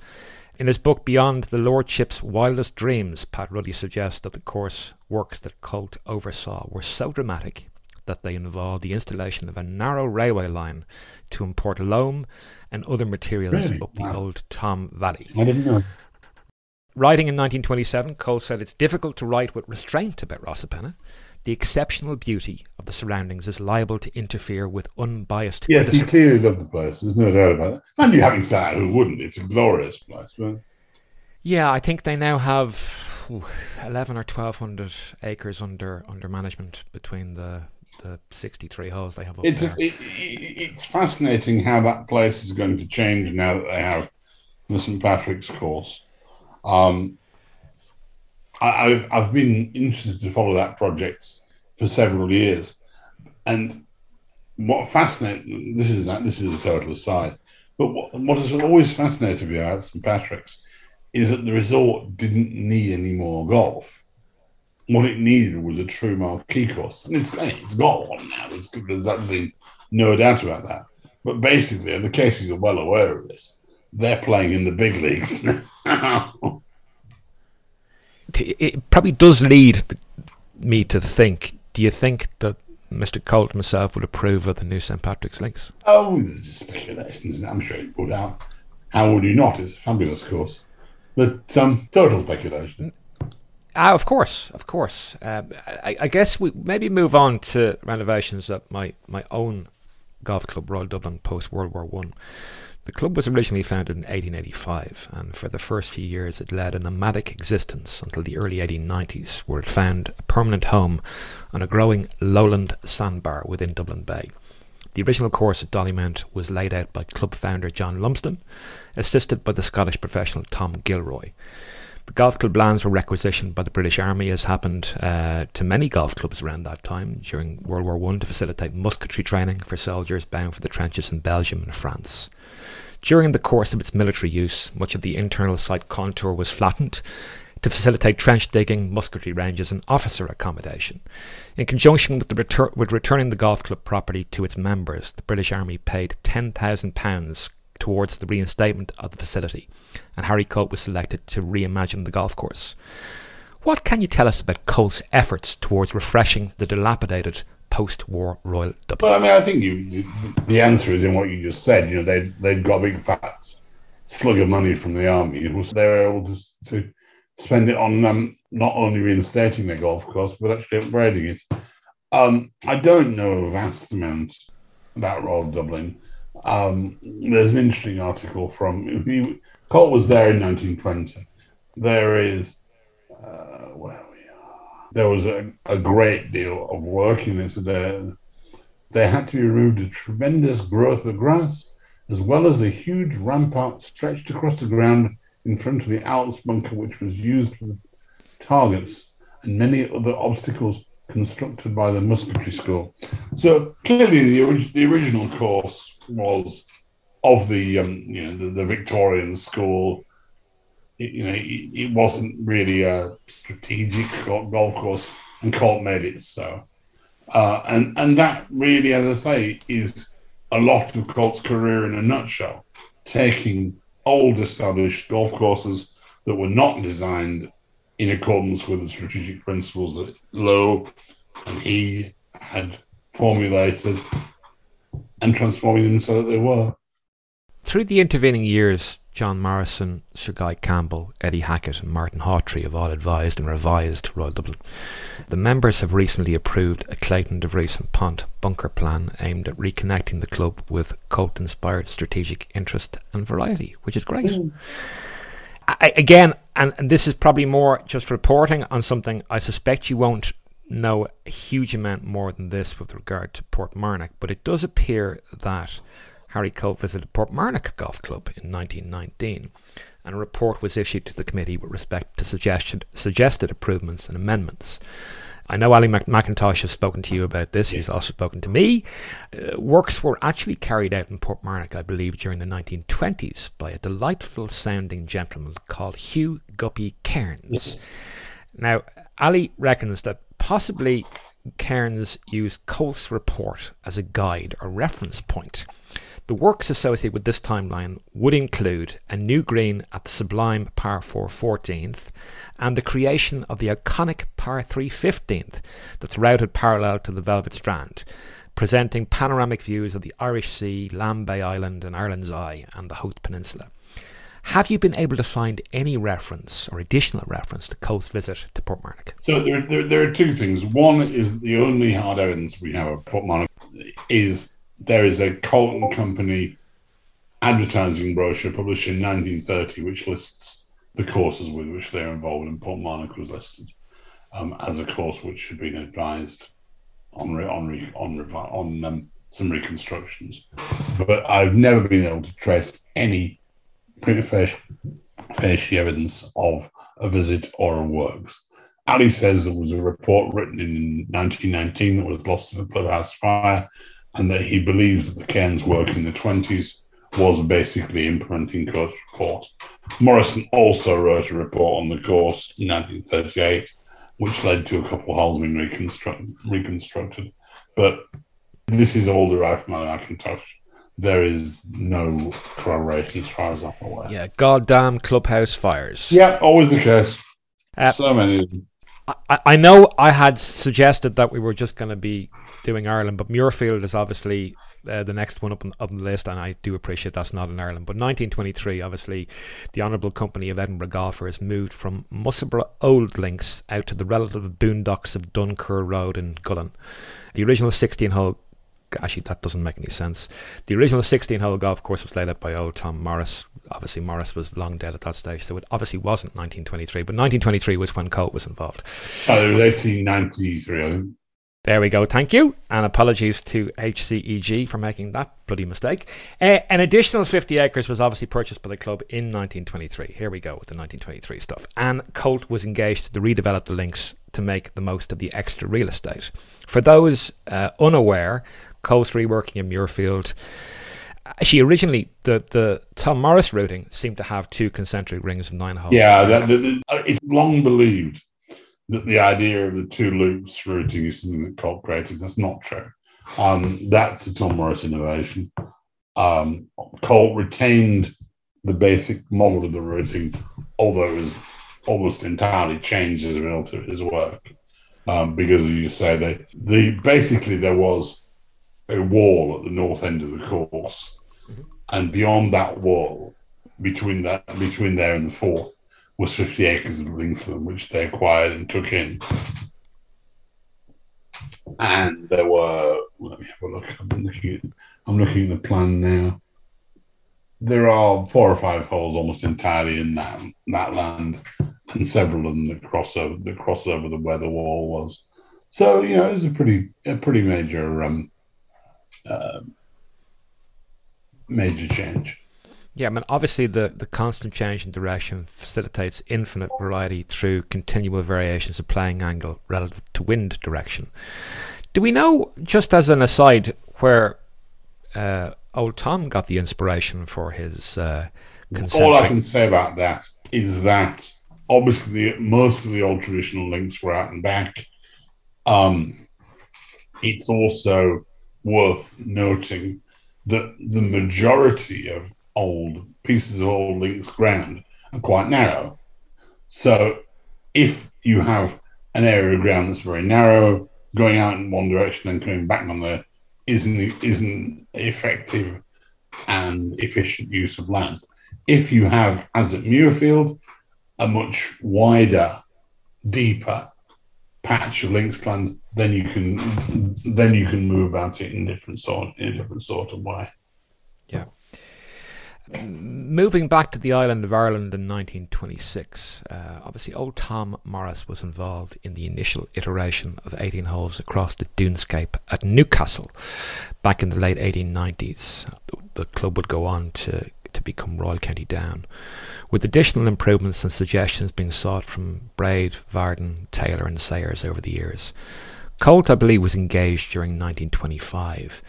In his book Beyond the Lordship's Wildest Dreams, Pat Ruddy suggests that the course works that Colt oversaw were so dramatic that they involve the installation of a narrow railway line to import loam and other materials Really? up the Wow. old Tom Valley. I didn't know. Writing in 1927, Colt said it's difficult to write with restraint about Rosapenna. The exceptional beauty of the surroundings is liable to interfere with unbiased Yes, he clearly loved the place. There's no doubt about that. And you having said that, who wouldn't? It's a glorious place. But Yeah, I think they now have 11 or 1200 acres under under management between the the 63 holes they have up it's, there. it, it, it's fascinating how that place is going to change now that they have the St Patrick's course. Um, I, I've, I've been interested to follow that project for several years, and what fascinates this is that this is a total aside, but what, what has always fascinated me about St Patrick's is that the resort didn't need any more golf. What it needed was a true marquee course, and it's it's got one now. There's, there's absolutely no doubt about that. But basically, and the Caseys are well aware of this. They're playing in the big leagues now. It probably does lead me to think do you think that Mr. Colt himself would approve of the new St. Patrick's links? oh, there's speculations. I'm sure he would have. How would you not? It's a fabulous course, but um, total speculation. Ah, of course, of course. Um, I, I guess we maybe move on to renovations at my, my own golf club, Royal Dublin, post World War One. The club was originally founded in 1885, and for the first few years it led a nomadic existence until the early 1890s, where it found a permanent home on a growing lowland sandbar within Dublin Bay. The original course at Dollymount was laid out by club founder John Lumsden, assisted by the Scottish professional Tom Gilroy. The golf club lands were requisitioned by the British Army, as happened uh, to many golf clubs around that time during World War One, to facilitate musketry training for soldiers bound for the trenches in Belgium and France. During the course of its military use, much of the internal site contour was flattened to facilitate trench digging, musketry ranges, and officer accommodation. In conjunction with, retur- with returning the golf club property to its members, the British Army paid £10,000 towards the reinstatement of the facility, and Harry Colt was selected to reimagine the golf course. What can you tell us about Colt's efforts towards refreshing the dilapidated post-war Royal Dublin? Well, I mean, I think you, the answer is in what you just said. You know, they they'd got big fat slug of money from the army, and they were able to, to spend it on um, not only reinstating their golf course but actually upgrading it. Um, I don't know a vast amount about Royal Dublin. Um, there's an interesting article from he, Colt was there in 1920. There is uh, where we are. There was a, a great deal of work in this. There, there had to be removed a tremendous growth of grass, as well as a huge rampart stretched across the ground in front of the Alps bunker, which was used for targets, and many other obstacles constructed by the musketry school. So clearly, the, orig- the original course was of the um, you know the, the Victorian school. It, you know, it, it wasn't really a strategic golf course, and Colt made it so. Uh, and and that really, as I say, is a lot of Colt's career in a nutshell. Taking old established golf courses that were not designed in accordance with the strategic principles that Low and he had formulated and transforming them so that they were. Through the intervening years, John Morrison, Sir Guy Campbell, Eddie Hackett, and Martin Hawtree have all advised and revised Royal Dublin. The members have recently approved a Clayton de Vries and Pont bunker plan aimed at reconnecting the club with Colt inspired strategic interest and variety, which is great. Mm. I, again, and, and this is probably more just reporting on something I suspect you won't know a huge amount more than this with regard to Portmarnock, but it does appear that Harry Colt visited Portmarnock Golf Club in 1919, and a report was issued to the committee with respect to suggested, suggested improvements and amendments. I know Ali McIntosh has spoken to you about this. He's also spoken to me. Uh, works were actually carried out in Portmarnock, I believe, during the 1920s by a delightful sounding gentleman called Hugh Guppy Cairns. Now, Ali reckons that possibly Cairns used Colt's report as a guide or reference point the works associated with this timeline would include a new green at the sublime par 4 14th and the creation of the iconic par 3 15th that's routed parallel to the Velvet Strand, presenting panoramic views of the Irish Sea, Lambay Island, and Ireland's Eye and the Howth Peninsula. Have you been able to find any reference or additional reference to Colt's visit to Portmarnock? So there, there, there, are two things. One is the only hard evidence we have of Portmarnock is there is a Colton Company advertising brochure published in 1930, which lists the courses with which they're involved, and Portmarnock was listed um, as a course which had been advised on on on, on um, some reconstructions. But I've never been able to trace any prima facie evidence of a visit or a works. Ali says there was a report written in 1919 that was lost in a clubhouse fire and that he believes that the Cairns work in the 20s was basically implementing Colt's report. Morrison also wrote a report on the course in 1938, which led to a couple of holes being reconstruct, reconstructed. But this is all derived from McIntosh. There is no corroboration as far as I'm aware. Yeah, goddamn clubhouse fires. Yeah, always the case. Uh, so many I, I know I had suggested that we were just going to be doing Ireland, but Muirfield is obviously uh, the next one up on, on, the list, and I do appreciate that's not in Ireland. But 1923, obviously, the Honourable Company of Edinburgh Golfers moved from Musselburgh Old Links out to the relative boondocks of Duncur Road in Gullane. The original 16 hole actually that doesn't make any sense. The original 16 hole golf course was laid out by old Tom Morris. Obviously, Morris was long dead at that stage, so it obviously wasn't 1923. But 1923 was when Colt was involved. Oh, it was 1893, I think. There we go. Thank you. And apologies to HCEG for making that bloody mistake. Uh, an additional 50 acres was obviously purchased by the club in 1923. Here we go with the 1923 stuff. And Colt was engaged to redevelop the links to make the most of the extra real estate. For those uh, unaware, Colt's reworking in Muirfield. She originally the the Tom Morris routing seemed to have two concentric rings of nine holes. Yeah, that, that, it's long believed that the idea of the two loops routing is something that Colt created. That's not true. Um, that's a Tom Morris innovation. Um, Colt retained the basic model of the routing, although it was almost entirely changed as a result of his work. Um, because, as you say, they, the basically there was a wall at the north end of the course, mm-hmm. and beyond that wall, between that between there and the fourth, was 50 acres of Linksland, which they acquired and took in. And there were, let me have a look. I'm looking at, I'm looking at the plan now. There are four or five holes almost entirely in that that land, and several of them that cross over that cross over the where the wall was. So you know, it's a pretty a pretty major um, uh, major change. Yeah, I mean, obviously the, the constant change in direction facilitates infinite variety through continual variations of playing angle relative to wind direction. Do we know, just as an aside, where uh, old Tom got the inspiration for his uh. All I can say about that is that obviously most of the old traditional links were out and back. Um, it's also worth noting that the majority of old pieces of old links ground are quite narrow. So if you have an area of ground that's very narrow, going out in one direction and coming back on there isn't isn't effective and efficient use of land. If you have, as at Muirfield, a much wider, deeper patch of linksland, then you can then you can move about it in different sort in a different sort of way. Yeah. Moving back to the island of Ireland in 1926, uh, obviously old Tom Morris was involved in the initial iteration of 18 holes across the dunescape at Newcastle back in the late 1890s. The club would go on to to become Royal County Down, with additional improvements and suggestions being sought from Braid, Vardon, Taylor, and Sayers over the years. Colt, I believe, was engaged during 1925,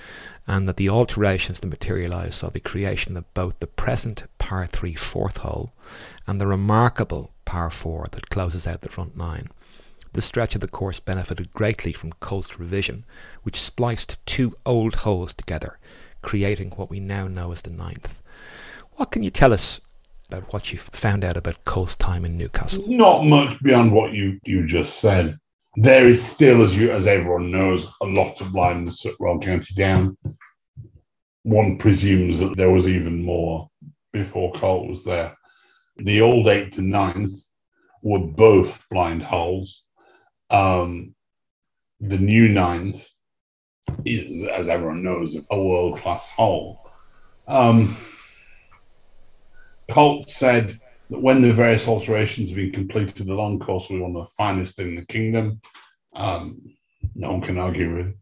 and that the alterations that materialised saw the creation of both the present par 3 fourth hole and the remarkable par 4 that closes out the front nine. The stretch of the course benefited greatly from Colt's revision, which spliced two old holes together, creating what we now know as the ninth. What can you tell us about what you found out about Colt's time in Newcastle? Not much beyond what you, you just said. There is still, as you as everyone knows, a lot of blindness at Royal County Down. One presumes that there was even more before Colt was there. The old eighth to ninth were both blind holes. Um, the new ninth is, as everyone knows, a world class hole. Um, Colt said that when the various alterations have been completed, the long course one of the finest in the kingdom. Um, no one can argue with.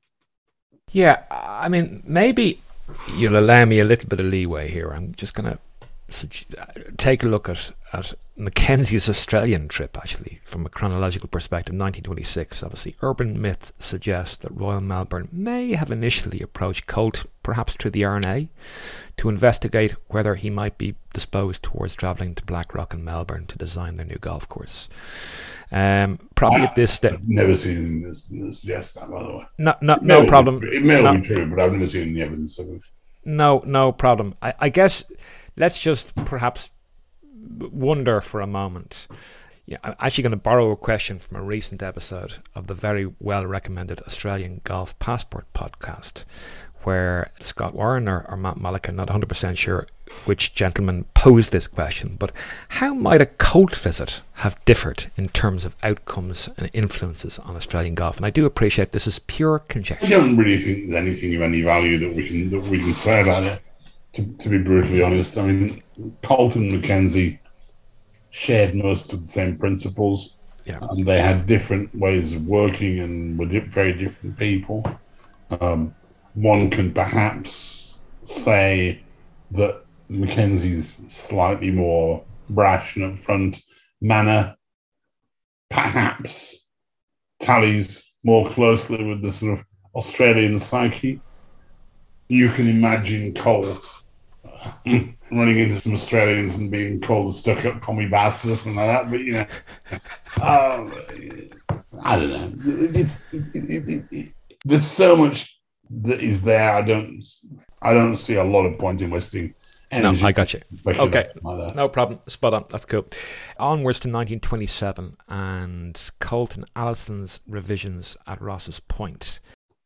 Yeah, I mean, maybe you'll allow me a little bit of leeway here. I'm just going to take a look at, at Mackenzie's Australian trip, actually, from a chronological perspective, 1926. Obviously, urban myth suggests that Royal Melbourne may have initially approached Colt, perhaps through the R&A, to investigate whether he might be disposed towards travelling to Blackrock and Melbourne to design their new golf course. Um, probably at this stage. never seen this, suggest that, by the way. No, no, no problem. Be, it may no, be true, but I've never seen the evidence of it. No, no problem. I, I guess let's just perhaps wonder for a moment. Yeah, I'm actually going to borrow a question from a recent episode of the very well recommended Australian Golf Passport podcast, where Scott Warren or, or Matt Mullican, not 100% sure which gentleman posed this question, but how might a Colt visit have differed in terms of outcomes and influences on Australian golf? And I do appreciate this is pure conjecture. I don't really think there's anything of any value that we can that we can say about it to, to be brutally honest. I mean, Colt and Mackenzie shared most of the same principles. Yeah. And they had different ways of working and were very different people. Um, one can perhaps say that Mackenzie's slightly more brash and upfront manner perhaps tallies more closely with the sort of Australian psyche. You can imagine Colt running into some Australians and being called a stuck up commie bastard or something like that. But you know, um, I don't know. It's it, it, there's so much that is there. I don't I don't see a lot of point in wasting. Energy, no, I got you. Okay, like no problem. Spot on. That's cool. Onwards to 1927 and Colton Allison's revisions at Rosses Point.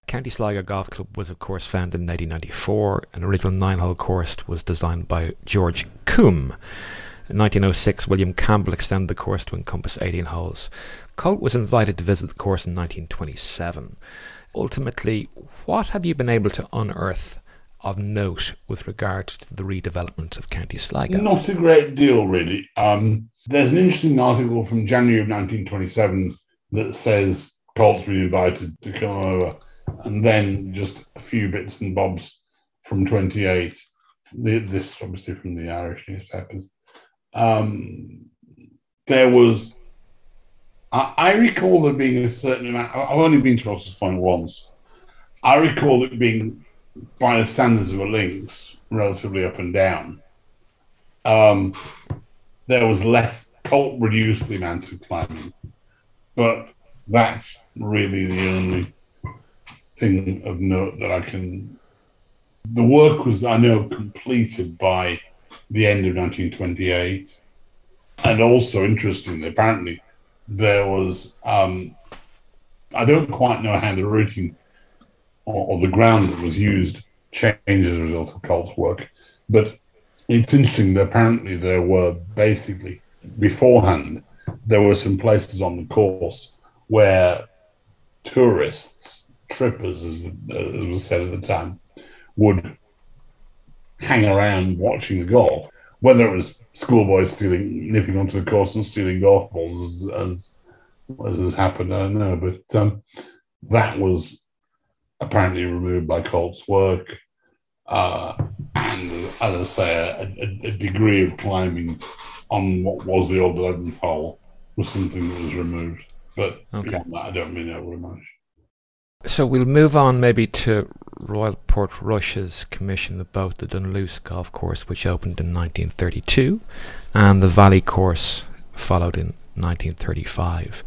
County Sligo Golf Club was, of course, founded in 1894. An original nine hole course was designed by George Combe. In 1906, William Campbell extended the course to encompass 18 holes. Colt was invited to visit the course in 1927. Ultimately, what have you been able to unearth of note with regard to the redevelopment of County Sligo? Not a great deal, really. Um, there's an interesting article from January of 1927 that says Colt's been invited to come over and then just a few bits and bobs from 28. The, this obviously from the Irish newspapers. Um, there was, I, I, recall there being a certain amount. I've only been to Rosses Point once. I recall it being, by the standards of a links, relatively up and down. Um, there was less, Colt reduced the amount of climbing, but that's really the only thing of note that I can. The work was, I know, completed by the end of 1928. And also, interestingly, apparently, there was, um, I don't quite know how the routing or, or the ground that was used changed as a result of Colt's work. But it's interesting that apparently there were basically, beforehand, there were some places on the course where tourists trippers, as, as was said at the time, would hang around watching the golf, whether it was schoolboys stealing, nipping onto the course and stealing golf balls, as as, as has happened. I don't know, but um, that was apparently removed by Colt's work, uh, and as I say, a, a, a, degree of climbing on what was the old 11th hole was something that was removed. But okay. beyond that, I don't really know very much. So we'll move on maybe to Royal Port Portrush's commission of both the Dunluce golf course, which opened in 1932, and the Valley course followed in 1935.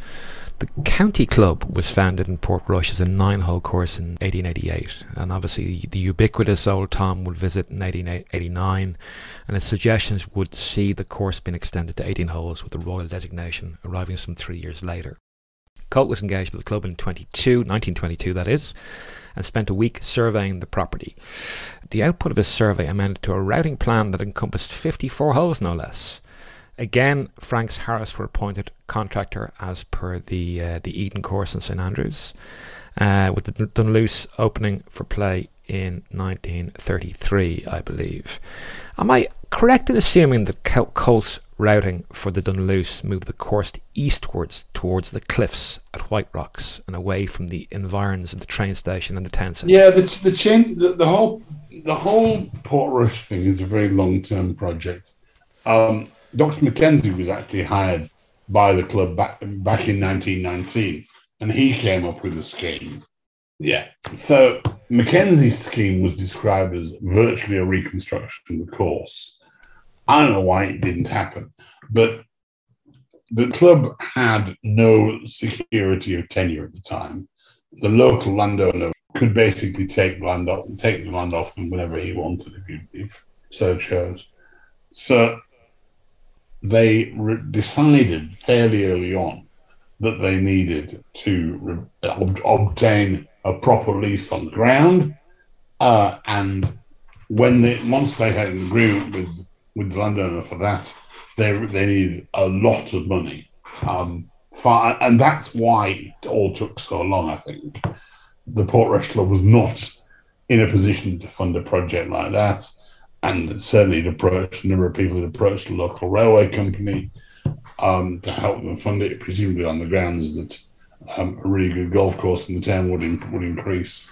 The county club was founded in Portrush as a nine hole course in 1888, and obviously the ubiquitous old Tom would visit in 1889, and his suggestions would see the course being extended to 18 holes with the royal designation arriving some three years later. Colt was engaged with the club in 22, 1922, that is, and spent a week surveying the property. The output of his survey amounted to a routing plan that encompassed 54 holes, no less. Again, Franks Harris were appointed contractor as per the uh, the Eden course in St Andrews, uh, with the Dunluce opening for play in 1933, I believe. Am I correct in assuming that Colt's routing for the Dunluce moved the course eastwards towards the cliffs at White Rocks and away from the environs of the train station and the town centre? Yeah, the the, chain, the, the whole the whole Portrush thing is a very long term project. Um, Dr. Mackenzie was actually hired by the club back back in 1919, and he came up with a scheme. Yeah. So Mackenzie's scheme was described as virtually a reconstruction of the course. I don't know why it didn't happen, but the club had no security of tenure at the time. The local landowner could basically take land off, take the land off them whenever he wanted, if, you, if so chose. So they re- decided fairly early on that they needed to re- ob- obtain a proper lease on the ground. Uh, and when they once they had an agreement with with the landowner for that, they they needed a lot of money. Um, for, and that's why it all took so long. I think the Portrush Club was not in a position to fund a project like that and certainly approached a number of people that approached the local railway company um, to help them fund it, presumably on the grounds that um, a really good golf course in the town would in, would increase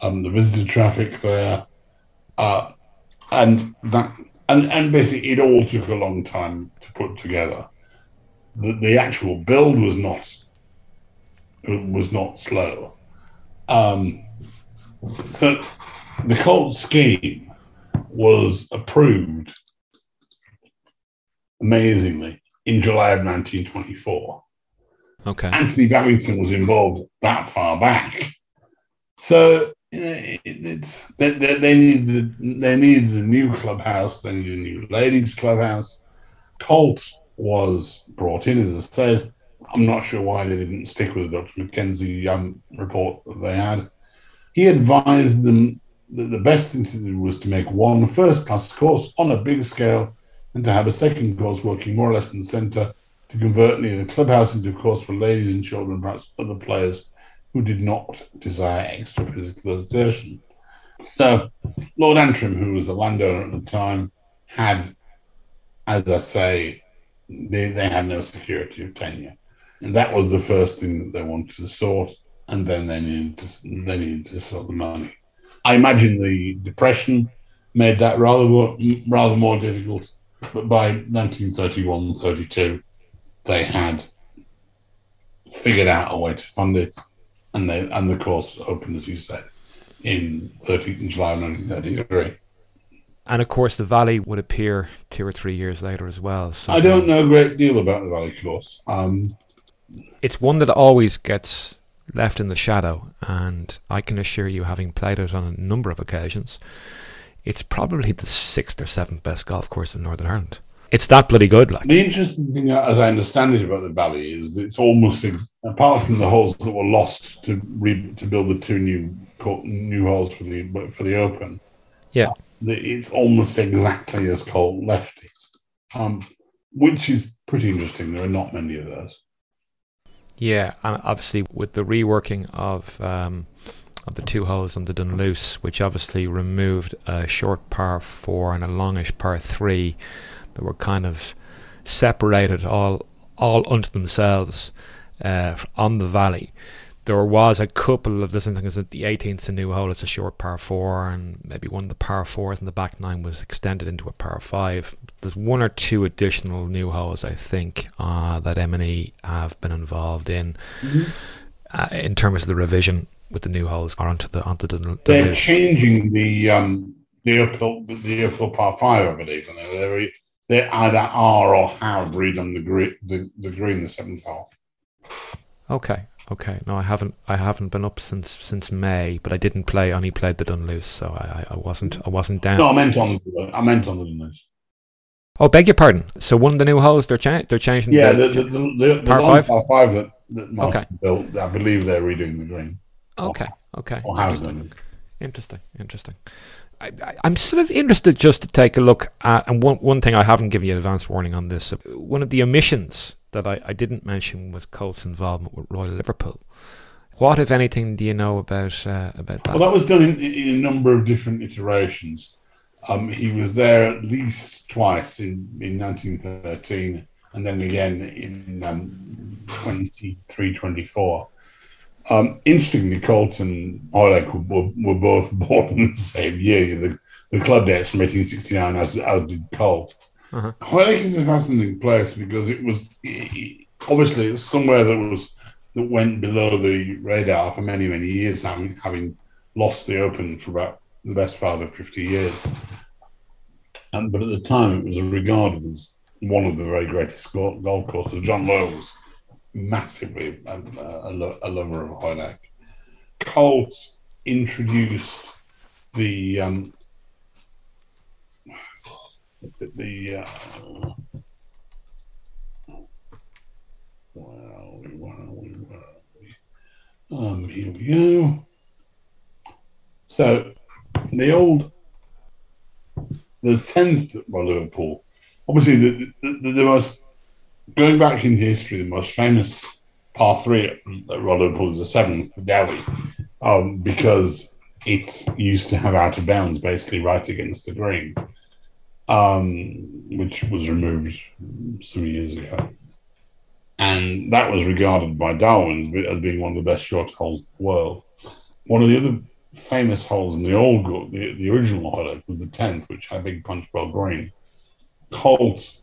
um, the visitor traffic there, uh, and that and and basically it all took a long time to put together. The, the actual build was not was not slow. Um, so the Colt scheme was approved amazingly in July of 1924. Okay. Anthony Babington was involved that far back. So it, it's they, they, they, needed they needed a new clubhouse, they needed a new ladies' clubhouse. Colt was brought in, as I said. I'm not sure why they didn't stick with the Dr. Mackenzie um, report that they had. He advised them the, the best thing to do was to make one first class course on a big scale and to have a second course working more or less in the centre to convert near the clubhouse into a course for ladies and children, perhaps other players who did not desire extra physical exertion. So, Lord Antrim, who was the landowner at the time, had, as I say, they, they had no security of tenure. And that was the first thing that they wanted to sort, and then they needed to, they needed to sort the money. I imagine the depression made that rather more, rather more difficult. But by 1931, 32, they had figured out a way to fund it, and they and the course opened, as you said, in 30 in July 1933. And of course, the Valley would appear two or three years later as well. So I don't know a great deal about the Valley course. Um, it's one that always gets left in the shadow, and I can assure you, having played it on a number of occasions, it's probably the sixth or seventh best golf course in Northern Ireland. It's that bloody good. Like the interesting thing, as I understand it, about the Valley is that it's almost apart from the holes that were lost to re, to build the two new new holes for the for the Open. Yeah, it's almost exactly as Colt left it, um, which is pretty interesting. There are not many of those. Yeah, and obviously with the reworking of um, of the two holes on the Dunluce, which obviously removed a short par four and a longish par three, that were kind of separated all all unto themselves uh, on the valley. there was a couple of this thing is that the 18th a new hole it's a short par four and maybe one of the par fours in the back nine was extended into a par five there's one or two additional new holes I think uh, that M&E have been involved in mm-hmm. uh, in terms of the revision with the new holes or onto the onto the, the they're changing the um the uphill the uphill par five I believe and they're, they either are or have redone the green the, the green the seventh hole okay Okay, no, I haven't. I haven't been up since since May, but I didn't play. Only played the Dunluce, so I, I wasn't. I wasn't down. No, I meant on. I meant on the Dunluce. Oh, beg your pardon. So one of the new holes they're cha- they're changing. Yeah, the, the, the, the, the par five. Par five that, that Martin okay. built. I believe they're redoing the green. Okay. Okay. Or interesting. Interesting. Interesting. I, am sort of interested just to take a look at, and one one thing I haven't given you an advance warning on this. One of the omissions that I, I didn't mention was Colt's involvement with Royal Liverpool. What, if anything, do you know about uh, about that? Well, that was done in, in a number of different iterations. Um, he was there at least twice in, in 1913 and then again in um, 23, 24. Um, interestingly, Colt and Hoylake were, were, both born in the same year. The, the club dates from 1869, as, as did Colt. Uh-huh. Is a fascinating place because it was obviously it was somewhere that was that went below the radar for many many years, having having lost the Open for about the best part of fifty years. And but at the time, it was regarded as one of the very greatest golf courses. John Low was massively a, a, a lover of Hoylake. Colt introduced the um, the uh, we um here we go. So the old the tenth at Liverpool, obviously the, the, the most going back in history, the most famous par three at Liverpool is the seventh, the Dowie, um, because it used to have out of bounds basically right against the green um, which was removed some years ago. And that was regarded by Darwin as being one of the best short holes in the world. One of the other famous holes in the old, the, the original hole was the 10th, which had a big punch bowl green. Colt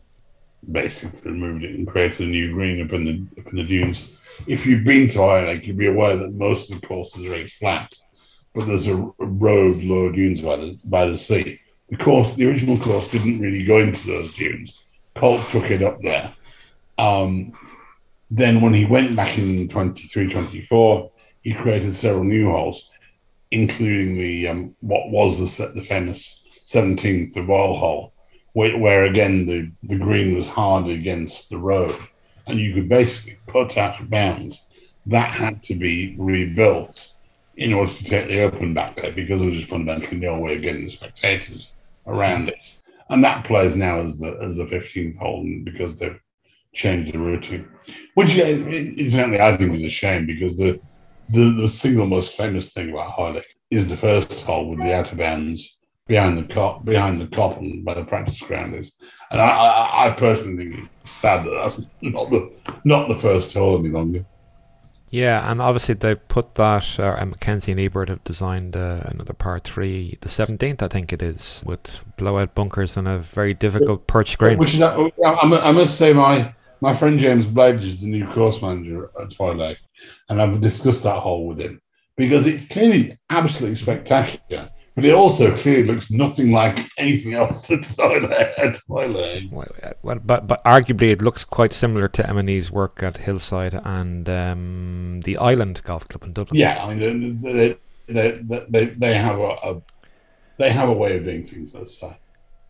basically removed it and created a new green up in the, up in the dunes. If you've been to Ireland, you'd be aware that most of the courses are very flat, but there's a, road, lower dunes by the, by the sea the course, the original course, didn't really go into those dunes. Colt took it up there. Um, then when he went back in 23, 24, he created several new holes, including the um, what was the the famous 17th, the Royal Hole, where, where, again the, the green was hard against the road, and you could basically put out bounds. That had to be rebuilt in order to take the Open back there because there was just fundamentally no way of getting the spectators around it. And that plays now as the as the 15th hole because they've changed the routing, which incidentally I think is a shame because the, the, the single most famous thing about Hoylake is the first hole with the out of bounds behind the cop behind the cop and where the practice ground is. And I, I, I personally think it's sad that that's not the not the first hole any longer. Yeah, and obviously they put that. Uh, Mackenzie and Ebert have designed uh, another part three, the seventeenth, I think it is, with blowout bunkers and a very difficult perch green. Which is, I must say, my my friend James Bledge is the new course manager at Hoylake, and I've discussed that hole with him because it's clearly absolutely spectacular but it also clearly looks nothing like anything else at Hoylake. Well, but but arguably it looks quite similar to M&E's work at Hillside and um, the Island Golf Club in Dublin. Yeah, I mean they they, they, they have a, a, they have a way of doing things. Let's say.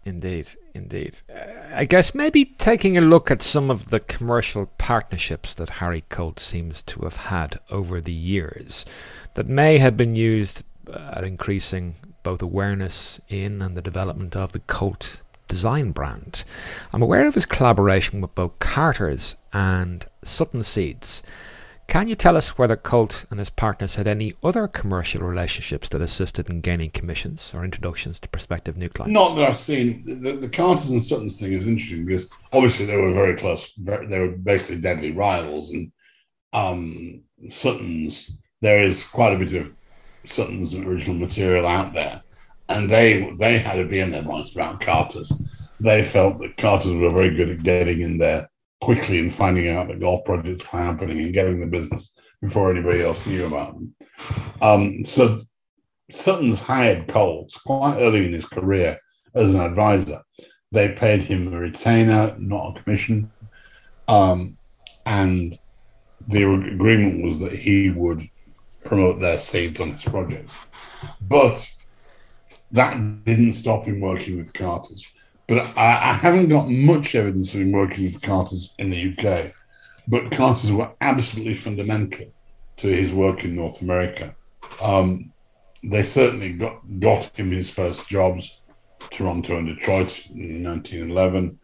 Indeed, indeed. Uh, I guess maybe taking a look at some of the commercial partnerships that Harry Colt seems to have had over the years that may have been used at increasing both awareness in and the development of the Colt design brand. I'm aware of his collaboration with both Carter's and Sutton Seeds. Can you tell us whether Colt and his partners had any other commercial relationships that assisted in gaining commissions or introductions to prospective new clients? Not that I've seen. The, the Carters and Suttons thing is interesting because obviously they were very close. They were basically deadly rivals, and um, Sutton's, there is quite a bit of Sutton's original material out there, and they they had a bee in their minds about Carter's. They felt that Carter's were very good at getting in there quickly and finding out that golf projects were happening and getting the business before anybody else knew about them. Um, so Sutton's hired Colt quite early in his career as an advisor. They paid him a retainer, not a commission. Um, and the agreement was that he would promote their seeds on his projects. But that didn't stop him working with Carter's. But I, I haven't got much evidence of him working with Carter's in the UK. But Carter's were absolutely fundamental to his work in North America. Um, they certainly got, got him his first jobs, Toronto and Detroit in 1911,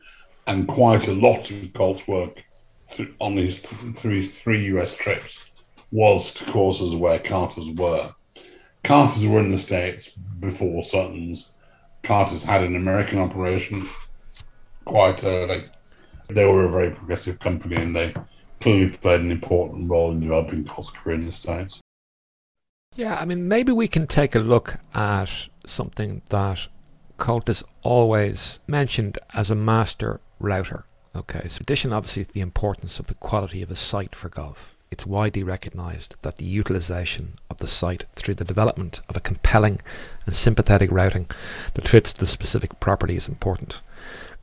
and quite a lot of Colt's work on his through his three US trips was to courses where Carter's were. Carter's were in the States before Sutton's. Carter's had an American operation quite early. They were a very progressive company and they clearly played an important role in developing career in the States. Yeah, I mean, maybe we can take a look at something that has always mentioned as a master router. Okay, so addition obviously the importance of the quality of a site for golf. It's widely recognised that the utilisation of the site through the development of a compelling and sympathetic routing that fits the specific property is important.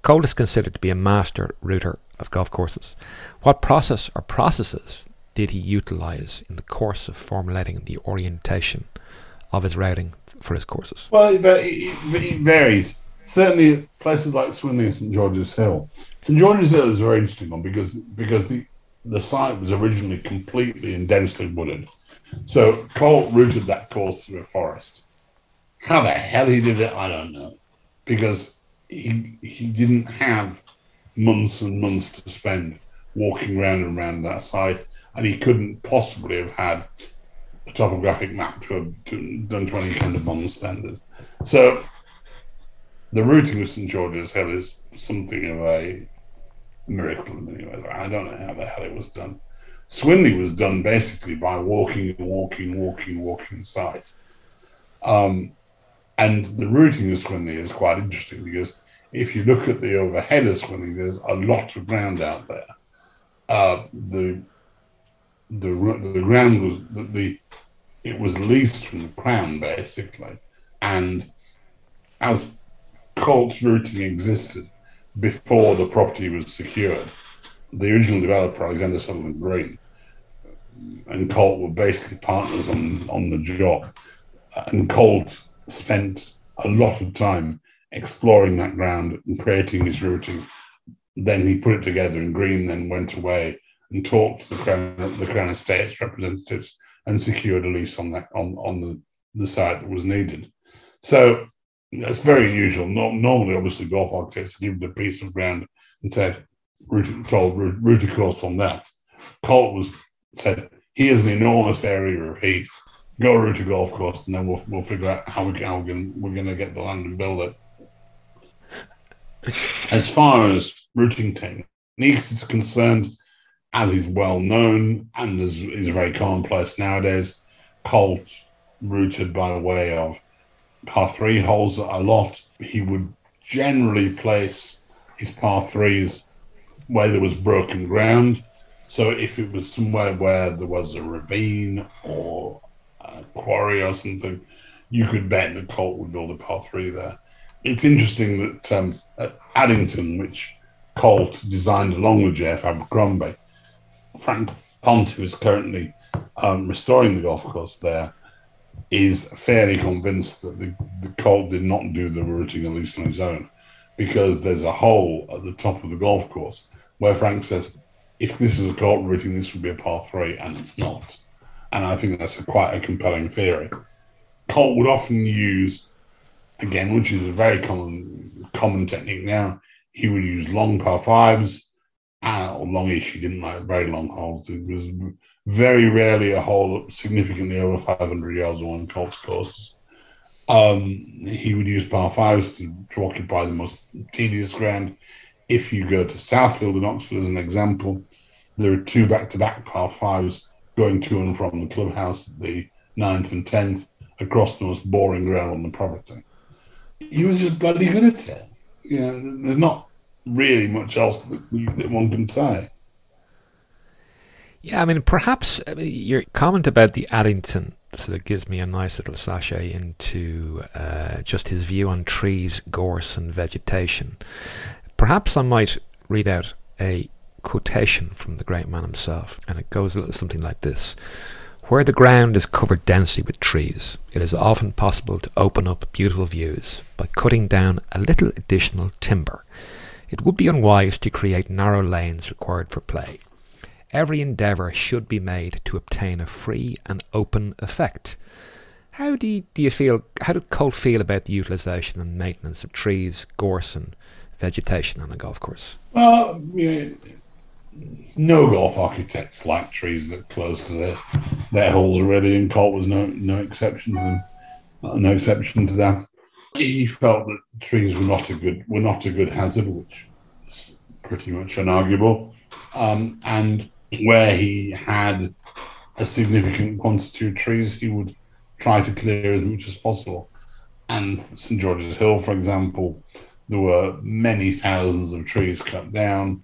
Colt is considered to be a master router of golf courses. What process or processes did he utilise in the course of formulating the orientation of his routing for his courses? Well, it, varies. Certainly, places like Swinley and St George's Hill St George's Hill is a very interesting one because because the the site was originally completely and densely wooded. So Colt routed that course through a forest. How the hell he did it, I don't know, because he he didn't have months and months to spend walking around and around that site, and he couldn't possibly have had a topographic map to have done to any kind of modern standard. So the routing of St George's Hill is something of a miracle in many ways. I don't know how the hell it was done. Swinley was done basically by walking and walking, walking, walking sight. Um, and the routing of Swinley is quite interesting because if you look at the overhead of Swinley, there's a lot of ground out there. Uh, the the the ground was the, the it was leased from the crown basically, and as Colt's routing existed, before the property was secured. The original developer, Alexander Sutherland Green, and Colt were basically partners on, on the job. And Colt spent a lot of time exploring that ground and creating his routing. Then he put it together, and Green then went away and talked to the Crown, the Crown Estates representatives and secured a lease on that on, on the, the site that was needed. So that's very unusual. No, normally, obviously, golf architects give the piece of ground and said, route, told route a course on that. Colt was said, here's an enormous area of heath. Go route a golf course, and then we'll, we'll figure out how, we, how we're going we're going to get the land and build it. as far as routing techniques is concerned, as is well known and as is very commonplace nowadays, Colt routed by the way of par three holes a lot. He would generally place his par threes where there was broken ground. So if it was somewhere where there was a ravine or a quarry or something, you could bet that Colt would build a par three there. It's interesting that um, at Addington, which Colt designed along with J.F. Abercromby, Frank Pont, is currently um, restoring the golf course there, is fairly convinced that the, the Colt did not do the routing, at least on his own, because there's a hole at the top of the golf course where Frank says, if this is a Colt routing, this would be a par three, and it's not. And I think that's a, quite a compelling theory. Colt would often use, again, which is a very common common technique now, he would use long par fives, uh, or longish. He didn't like very long holes. It was very rarely a hole significantly over 500 yards on Colts courses. Um, he would use par fives to, to occupy the most tedious ground. If you go to Southfield in Oxford as an example, there are two back-to-back par fives going to and from the clubhouse the ninth and tenth across the most boring ground on the property. He was just bloody good at it. You know, there's not really much else that, that one can say. Yeah, I mean, perhaps I mean, your comment about the Addington sort of gives me a nice little sachet into uh, just his view on trees, gorse, and vegetation. Perhaps I might read out a quotation from the great man himself, and it goes a little something like this. Where the ground is covered densely with trees, it is often possible to open up beautiful views by cutting down a little additional timber. It would be unwise to create narrow lanes required for play. Every endeavour should be made to obtain a free and open effect. How do you, do you feel? How did Colt feel about the utilisation and maintenance of trees, gorse, and vegetation on a golf course? Well, yeah, no golf architects like trees that close to their their holes already, and Colt was no no exception to no exception to that. He felt that trees were not a good were not a good hazard, which is pretty much unarguable, um, and where he had a significant quantity of trees, he would try to clear as much as possible. And St George's Hill, for example, there were many thousands of trees cut down,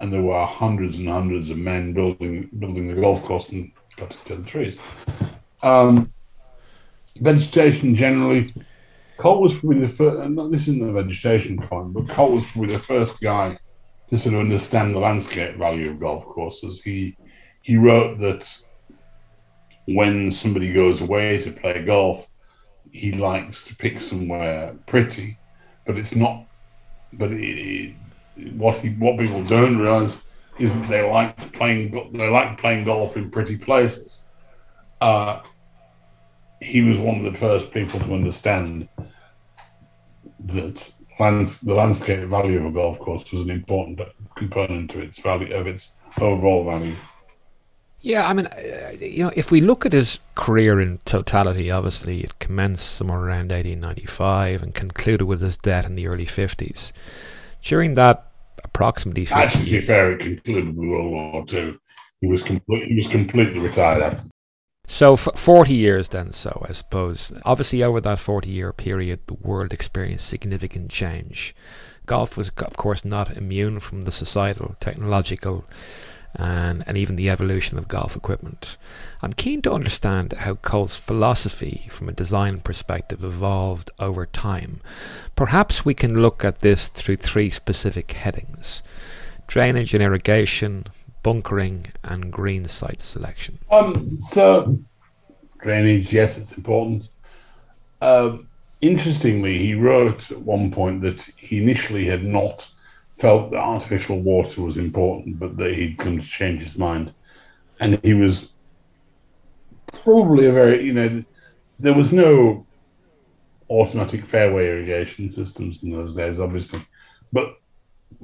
and there were hundreds and hundreds of men building building the golf course and cutting down trees. Um, vegetation generally, Colt was probably the first. Not this isn't the vegetation point, but Colt was probably the first guy to sort of understand the landscape value of golf courses. He he wrote that when somebody goes away to play golf, he likes to pick somewhere pretty, but it's not. But it, it, what he what people don't realize is that they like playing they like playing golf in pretty places. Uh, he was one of the first people to understand that lands, the landscape value of a golf course was an important component to its value of its overall value. Yeah, I mean, uh, you know, if we look at his career in totality, obviously it commenced somewhere around 1895 and concluded with his death in the early 50s. During that approximately 50 Actually, to be fair, it concluded with World War II. He was, complete, he was completely retired after so, f- 40 years then, so I suppose. Obviously, over that 40 year period, the world experienced significant change. Golf was, of course, not immune from the societal, technological, and, and even the evolution of golf equipment. I'm keen to understand how Colt's philosophy, from a design perspective, evolved over time. Perhaps we can look at this through three specific headings drainage and irrigation, bunkering and green site selection? Um, so drainage, yes, it's important. Um, interestingly, he wrote at one point that he initially had not felt that artificial water was important, but that he'd come to change his mind, and he was probably a very you know there was no automatic fairway irrigation systems in those days, obviously, but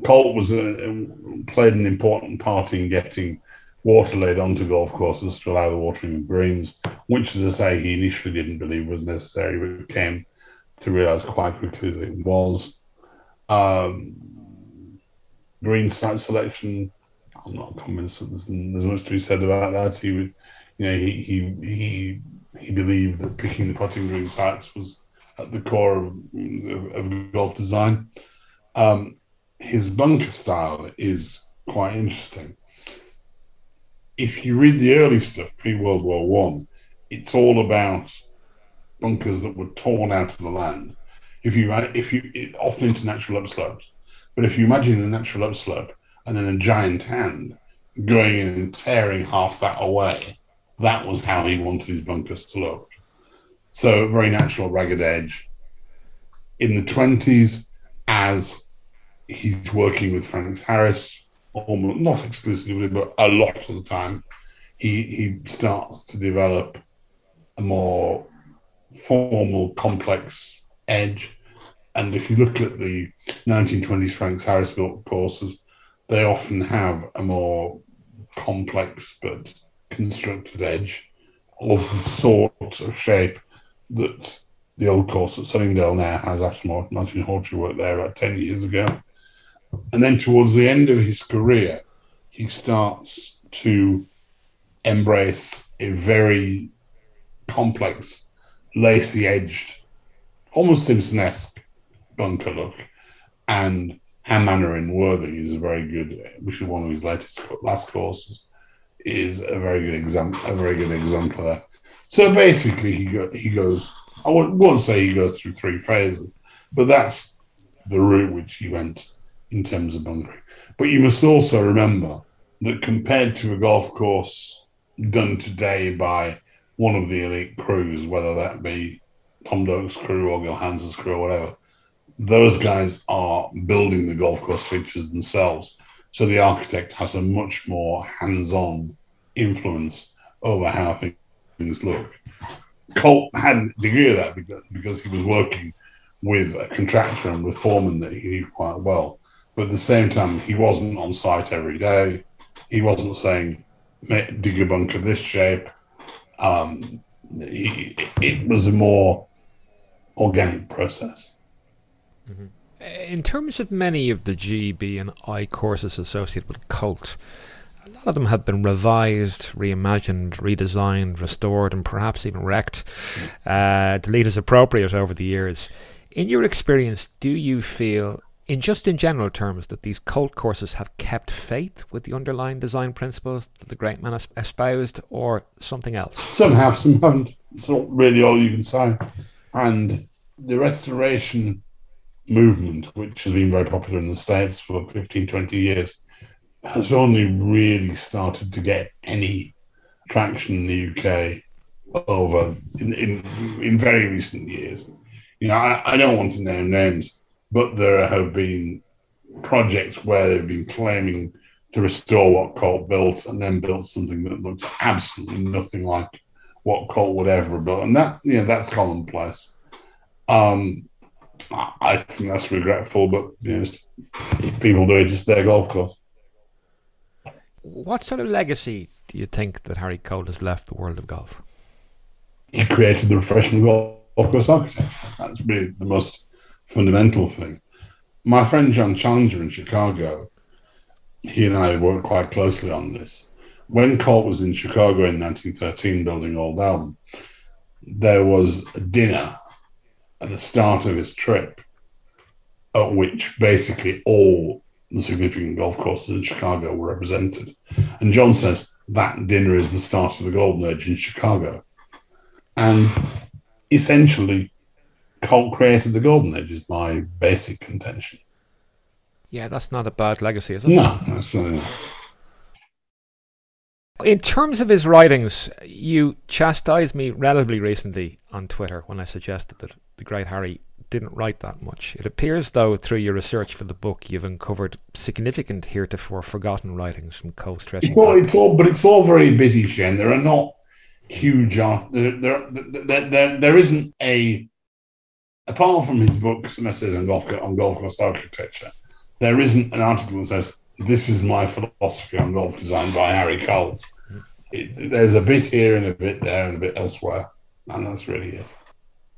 Colt was a, played an important part in getting water laid onto golf courses to allow the watering of greens, which, as I say, he initially didn't believe was necessary, but came to realise quite quickly that it was. Um, green site selection, I'm not convinced that there's, there's much to be said about that. He would, you know, he he he he believed that picking the putting green sites was at the core of, of, golf design. Um, his bunker style is quite interesting. If you read the early stuff pre World War One, it's all about bunkers that were torn out of the land. If you if you it, often into natural upslopes, but if you imagine a natural upslope and then a giant hand going in and tearing half that away, that was how he wanted his bunkers to look. So very natural ragged edge. In the twenties, as he's working with Franks Harris, almost not exclusively, but a lot of the time. He he starts to develop a more formal, complex edge. And if you look at the 1920s Franks Harris built courses, they often have a more complex but constructed edge of the sort of shape that the old course at Sunningdale now has. After Martin Hawtree worked there about 10 years ago. And then towards the end of his career, he starts to embrace a very complex, lacy edged, almost Simpson esque bunker look. And Ham Manor in Worthing is a very good, which is one of his latest last courses, is a very good example. A very good example there. So basically, he go, he goes. I won't say he goes through three phases, but that's the route which he went in terms of bunkering. But you must also remember that compared to a golf course done today by one of the elite crews, whether that be Tom Doak's crew or Gil Hanse's crew or whatever, those guys are building the golf course features themselves. So the architect has a much more hands-on influence over how things look. Colt had a degree of that because, because he was working with a contractor and with foreman that he knew quite well. But at the same time, he wasn't on site every day. He wasn't saying, dig a bunker this shape. Um, he, it was a more organic process. Mm-hmm. In terms of many of the GB and I courses associated with Colt, a lot of them have been revised, reimagined, redesigned, restored, and perhaps even wrecked. Uh, as appropriate over the years. In your experience, do you feel, in just in general terms, that these Colt courses have kept faith with the underlying design principles that the great man espoused, or something else? Some have, some haven't. It's not really all you can say. And the restoration movement, which has been very popular in the States for 15, 20 years, has only really started to get any traction in the UK over in, in, in very recent years. You know, I, I don't want to name names, but there have been projects where they've been claiming to restore what Colt built and then built something that looks absolutely nothing like what Colt would ever have built. And that, you know, that's commonplace. Um, I think that's regretful, but you know, if people do it, it's their golf course. What sort of legacy do you think that Harry Colt has left the world of golf? He created the professional golf course architect. That's really the most fundamental thing. My friend John Challenger in Chicago, he and I worked quite closely on this. When Colt was in Chicago in 1913 building Old Elm, there was a dinner at the start of his trip, at which basically all the significant golf courses in Chicago were represented. And John says that dinner is the start of the golden age in Chicago. And essentially, Colt created the golden age, is my basic contention. Yeah, that's not a bad legacy, is it? No, that's not. In terms of his writings, you chastised me relatively recently on Twitter when I suggested that the great Harry didn't write that much. It appears, though, through your research for the book, you've uncovered significant heretofore forgotten writings from Cole Stretch. It's all, it's all, but it's all very busy, Shane. There are not huge art. There, there, there, there, there isn't a, apart from his books and essays on golf, on golf course architecture, there isn't an article that says, this is my philosophy on golf design by Harry Colt. It, there's a bit here and a bit there and a bit elsewhere. And that's really it.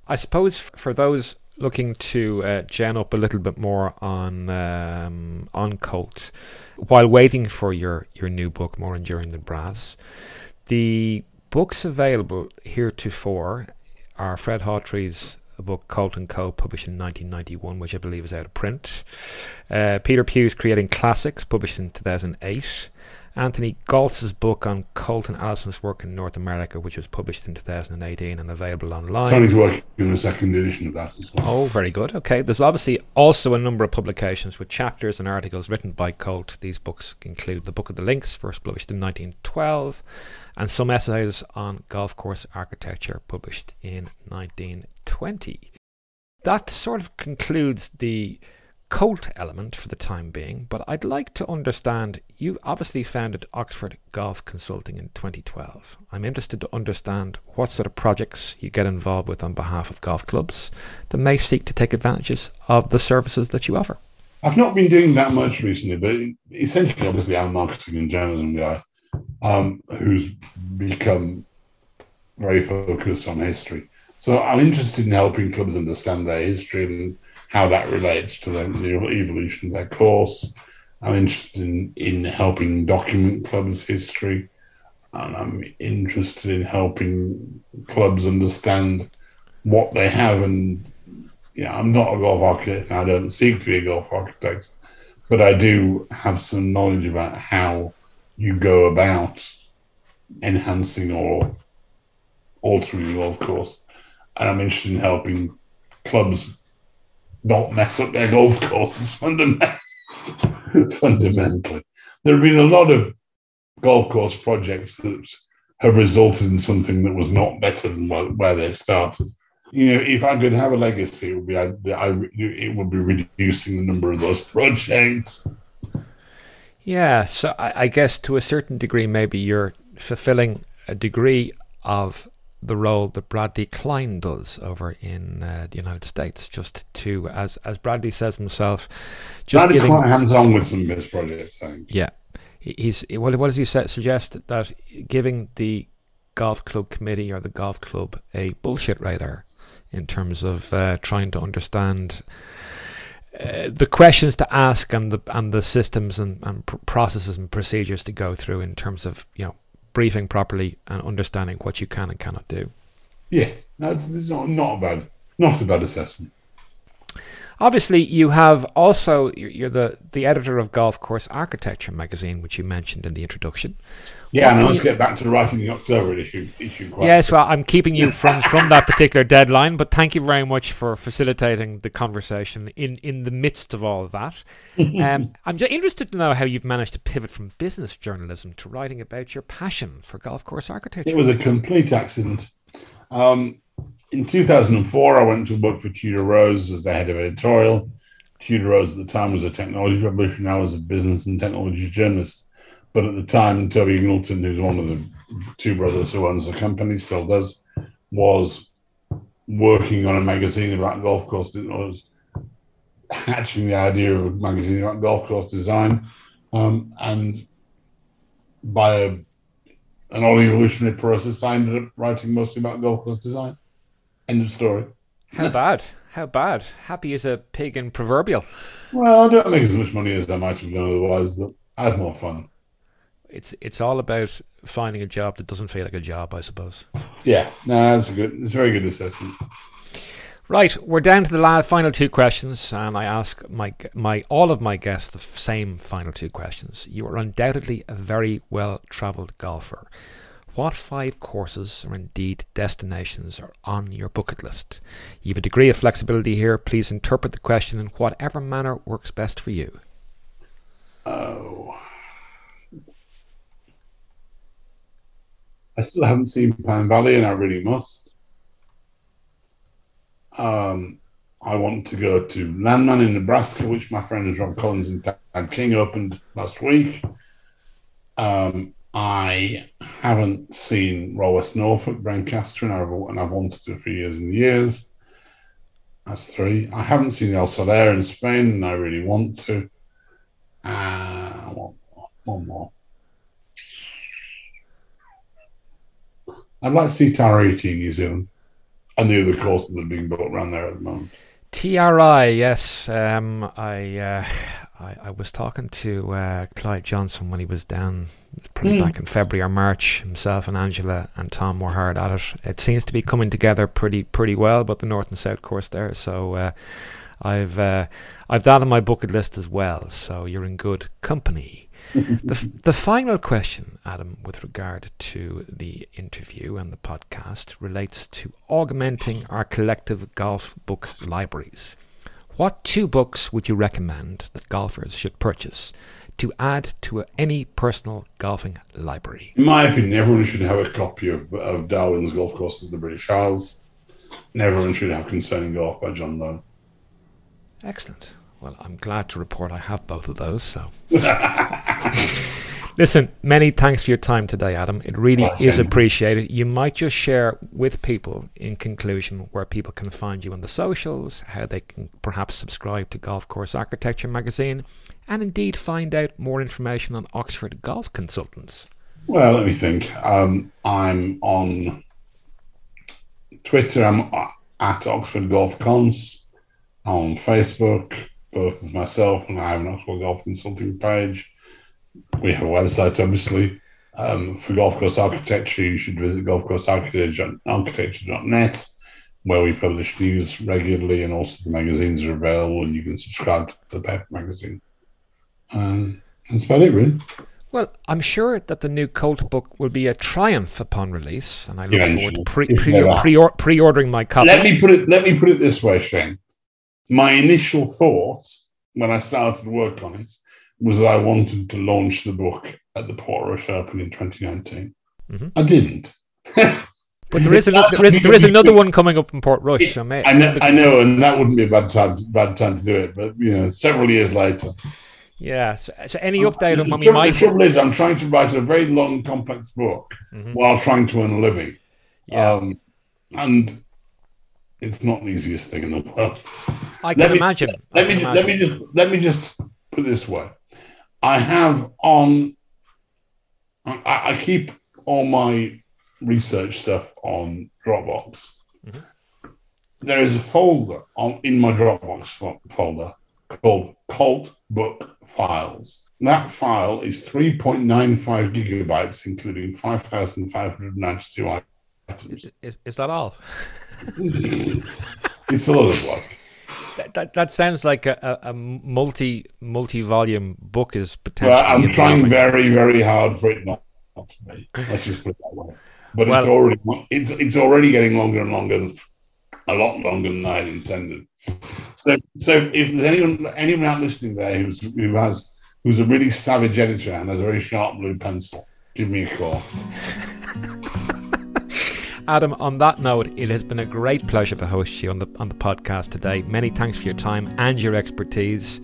I suppose for those looking to uh, gen up a little bit more on um, on Colt while waiting for your, your new book, More Enduring Than Brass, the books available heretofore are Fred Hawtree's book Colt and Co., published in 1991, which I believe is out of print. Uh, Peter Pugh's Creating Classics, published in 2008. Anthony Galtz's book on Colt and Alison's work in North America, which was published in 2018 and available online. Tony's working in a second edition of that as well. Oh, very good. Okay, there's obviously also a number of publications with chapters and articles written by Colt. These books include The Book of the Links, first published in 1912, and some essays on golf course architecture, published in 1920. That sort of concludes the Colt element for the time being, but I'd like to understand you obviously founded Oxford Golf Consulting in 2012. I'm interested to understand what sort of projects you get involved with on behalf of golf clubs that may seek to take advantages of the services that you offer. I've not been doing that much recently, but essentially, obviously, I'm a marketing and journalism guy um, who's become very focused on history. So I'm interested in helping clubs understand their history and how that relates to the, the evolution of their course, I'm interested in, in helping document clubs' history, and I'm interested in helping clubs understand what they have. And yeah, I'm not a golf architect, I don't seek to be a golf architect, but I do have some knowledge about how you go about enhancing or altering the golf course. And I'm interested in helping clubs not mess up their golf courses fundamentally. fundamentally. There have been a lot of golf course projects that have resulted in something that was not better than where they started. You know, if I could have a legacy, it would be I, I, it would be reducing the number of those projects. Yeah, so I, I guess to a certain degree, maybe you're fulfilling a degree of the role that Bradley Klein does over in uh, the United States, just to, as as Bradley says himself, just Bradley's giving, quite hands-on with some of his projects. Yeah, he's what, what does he say, suggest that giving the golf club committee or the golf club a bullshit radar in terms of uh, trying to understand. Uh, the questions to ask and the and the systems and, and processes and procedures to go through in terms of you know briefing properly and understanding what you can and cannot do. Yeah, that's, that's not, not a bad, not a bad assessment. Obviously, you have also you're the the editor of Golf Course Architecture magazine, which you mentioned in the introduction. Yeah, and let's get back to writing the October issue. issue yes, well, I'm keeping you from from that particular deadline, but thank you very much for facilitating the conversation in in the midst of all of that. Um, I'm just interested to know how you've managed to pivot from business journalism to writing about your passion for golf course architecture. It was a complete accident. Um, in 2004, I went to work for Tudor Rose as the head of editorial. Tudor Rose at the time was a technology publisher, now was a business and technology journalist. But at the time, Toby Ingleton, who's one of the two brothers who owns the company, still does, was working on a magazine about golf course. It was hatching the idea of a magazine about golf course design, um, and by a, an old evolutionary process, I ended up writing mostly about golf course design. End of story. How bad? How bad? Happy as a pig in proverbial. Well, I don't make as much money as I might have done otherwise, but I had more fun. It's it's all about finding a job that doesn't feel like a job, I suppose. Yeah, no, that's a good. It's a very good assessment. Right, we're down to the last, final two questions, and I ask my my all of my guests the same final two questions. You are undoubtedly a very well travelled golfer. What five courses or indeed destinations are on your bucket list? You have a degree of flexibility here. Please interpret the question in whatever manner works best for you. Oh. I still haven't seen Pine Valley and I really must. Um, I want to go to Landmand in Nebraska, which my friends Rob Collins and Tad King opened last week. Um, I haven't seen West Norfolk, Brancaster, and I've, and I've wanted to for years and years. That's three. I haven't seen El Soler in Spain, and I really want to. Uh, one more. One more. I'd like to see Te Arai in New Zealand and the other courses that are being built around there at the moment. Te Arai, yes. Um, I, uh, I, I was talking to uh, Clyde Johnson when he was down, probably mm. back in February or March. Himself and Angela and Tom were hard at it. It seems to be coming together pretty pretty well, but the north and south course there. So uh, I've uh, I've that on my bucket list as well. So you're in good company. the, f- the final question, Adam, with regard to the interview and the podcast, relates to augmenting our collective golf book libraries. What two books would you recommend that golfers should purchase to add to any personal golfing library? In my opinion, everyone should have a copy of, of Darwin's Golf Courses, the British Isles, and everyone should have Concerning Golf by John Low. Excellent. Well, I'm glad to report I have both of those. So, listen, many thanks for your time today, Adam. It really is appreciated. You might just share with people, in conclusion, where people can find you on the socials, how they can perhaps subscribe to Golf Course Architecture magazine, and indeed find out more information on Oxford Golf Consultants. Well, let me think. Um, I'm on Twitter. I'm at Oxford Golf Cons. On Facebook both as myself and I have an Oxford Golf Consulting page. We have a website, obviously. Um, for golf course architecture, you should visit golfcoursearchitecture.net, where we publish news regularly, and also the magazines are available, and you can subscribe to the paper magazine. Um, that's about it, really. Well, I'm sure that the new Colt book will be a triumph upon release, and I look Yeah, forward to pre- pre- pre- pre-ordering my copy. Let me put it. Let me put it this way, Shane. My initial thought when I started work on it was that I wanted to launch the book at the Portrush Open in 2019. Mhm. I didn't. But there is, another, there is there is another one coming up in Portrush. So may, I know, I know, and that wouldn't be a bad time, bad time to do it. But you know, several years later, yeah. So, so any update on we trouble, might? the trouble is, I'm trying to write a very long, complex book Mhm. while trying to earn a living, Yeah, um, and it's not the easiest thing in the world. I can let me- imagine. I let me can ju- let me just let me just put it this way. I have on. I, I keep all my research stuff on Dropbox. Mhm. There is a folder on in my Dropbox fo- folder called Colt Book Files. That file is 3.95 gigabytes, including 5,592 items. Is, is that all? it's a lot of work. That, that, that sounds like a, a, multi multi volume book is potentially. Well, I'm trying very, very hard for it not, not to be. Let's just put it that way. But it's already it's it's already getting longer and longer, a lot longer than I intended. So, so if there's anyone anyone out listening there who's who has who's a really savage editor and has a very sharp blue pencil, give me a call. Adam, on that note, it has been a great pleasure to host you on the on the podcast today. Many thanks for your time and your expertise,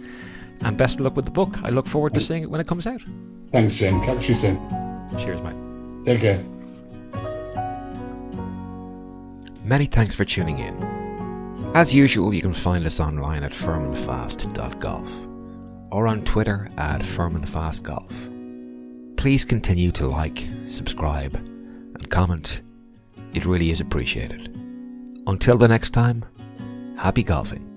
and best of luck with the book. I look forward to seeing it when it comes out. Thanks, Shane. Catch you soon. Cheers, mate. Take care. Many thanks for tuning in. As usual, you can find us online at firmandfast.golf or on Twitter at firmandfastgolf. Please continue to like, subscribe, and comment. It really is appreciated. Until the next time, happy golfing.